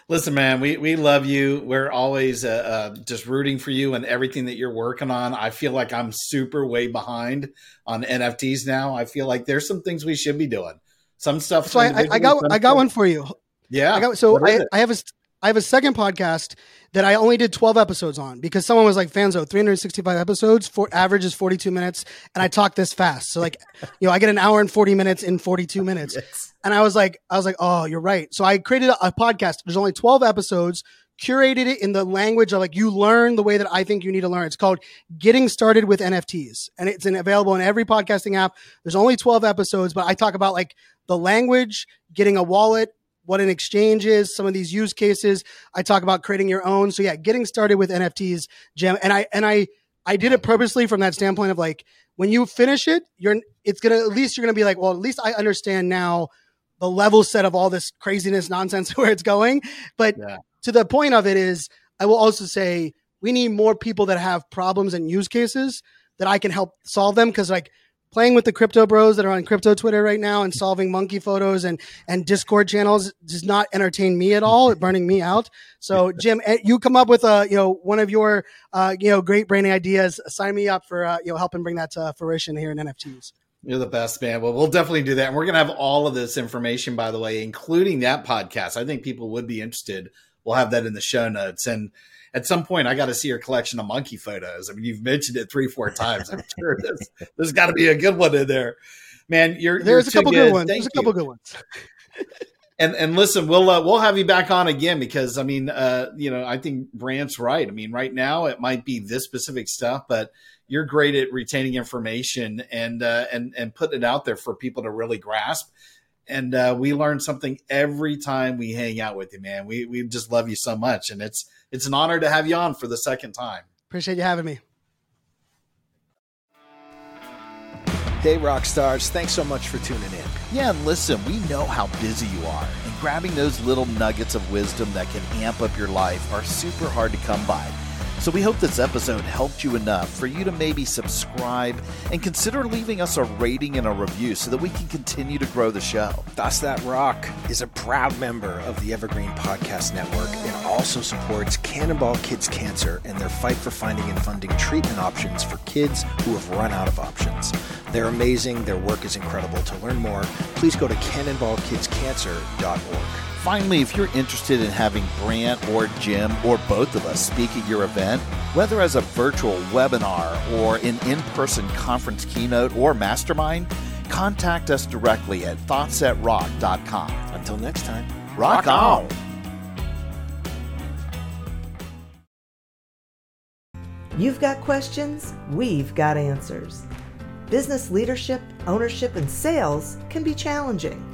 Listen, man, we, we love you. We're always uh, uh, just rooting for you and everything that you're working on. I feel like I'm super way behind on NFTs now. I feel like there's some things we should be doing. Some stuff. So I, I, got I got one for you. Yeah. I got so I, I have a I have a second podcast that I only did 12 episodes on because someone was like, Fanzo, 365 episodes, for average is 42 minutes. And I talk this fast. So like, *laughs* you know, I get an hour and 40 minutes in 42 minutes. Yes. And I was like, I was like, oh, you're right. So I created a, a podcast. There's only 12 episodes, curated it in the language of like, you learn the way that I think you need to learn. It's called Getting Started with NFTs. And it's available in every podcasting app. There's only 12 episodes, but I talk about like the language, getting a wallet, what an exchange is, some of these use cases. I talk about creating your own. So yeah, getting started with NFTs, Jim. And I and I I did it purposely from that standpoint of like when you finish it, you're it's gonna at least you're gonna be like, well, at least I understand now the level set of all this craziness nonsense *laughs* where it's going. But yeah. To the point of it is, I will also say we need more people that have problems and use cases that I can help solve them because like playing with the crypto bros that are on crypto Twitter right now and solving monkey photos and and Discord channels does not entertain me at all. Burning me out. So *laughs* Jim, eh, you come up with a you know one of your uh, you know great brainy ideas. Sign me up for uh, you know helping bring that to fruition here in NFTs. You're the best, man. Well, we'll definitely do that. And we're going to have all of this information, by the way, including that podcast. I think people would be interested. We'll have that in the show notes. And at some point I got to see your collection of monkey photos. I mean, you've mentioned it three, four times. I'm sure *laughs* there's, there's got to be a good one in there, man. You're there's you're a couple good. good ones. Thank there's a couple good ones. *laughs* and and listen, we'll uh, we'll have you back on again because I mean, uh, you know, I think Brant's right. I mean, right now it might be this specific stuff, but you're great at retaining information and uh, and and putting it out there for people to really grasp. And uh, we learn something every time we hang out with you, man. We we just love you so much, and it's it's an honor to have you on for the second time. Appreciate you having me. Hey, rock stars, thanks so much for tuning in. Yeah, and listen, we know how busy you are, and grabbing those little nuggets of wisdom that can amp up your life are super hard to come by. So we hope this episode helped you enough for you to maybe subscribe and consider leaving us a rating and a review so that we can continue to grow the show. Thoughts That Rock is a proud member of the Evergreen Podcast Network and also supports Cannonball Kids Cancer and their fight for finding and funding treatment options for kids who have run out of options. They're amazing, their work is incredible. To learn more, please go to cannonballkidscancer.org. Finally, if you're interested in having Brant or Jim or both of us speak at your event, whether as a virtual webinar or an in person conference keynote or mastermind, contact us directly at thoughtsthatrock.com. Until next time, rock, rock on. You've got questions, we've got answers. Business leadership, ownership, and sales can be challenging.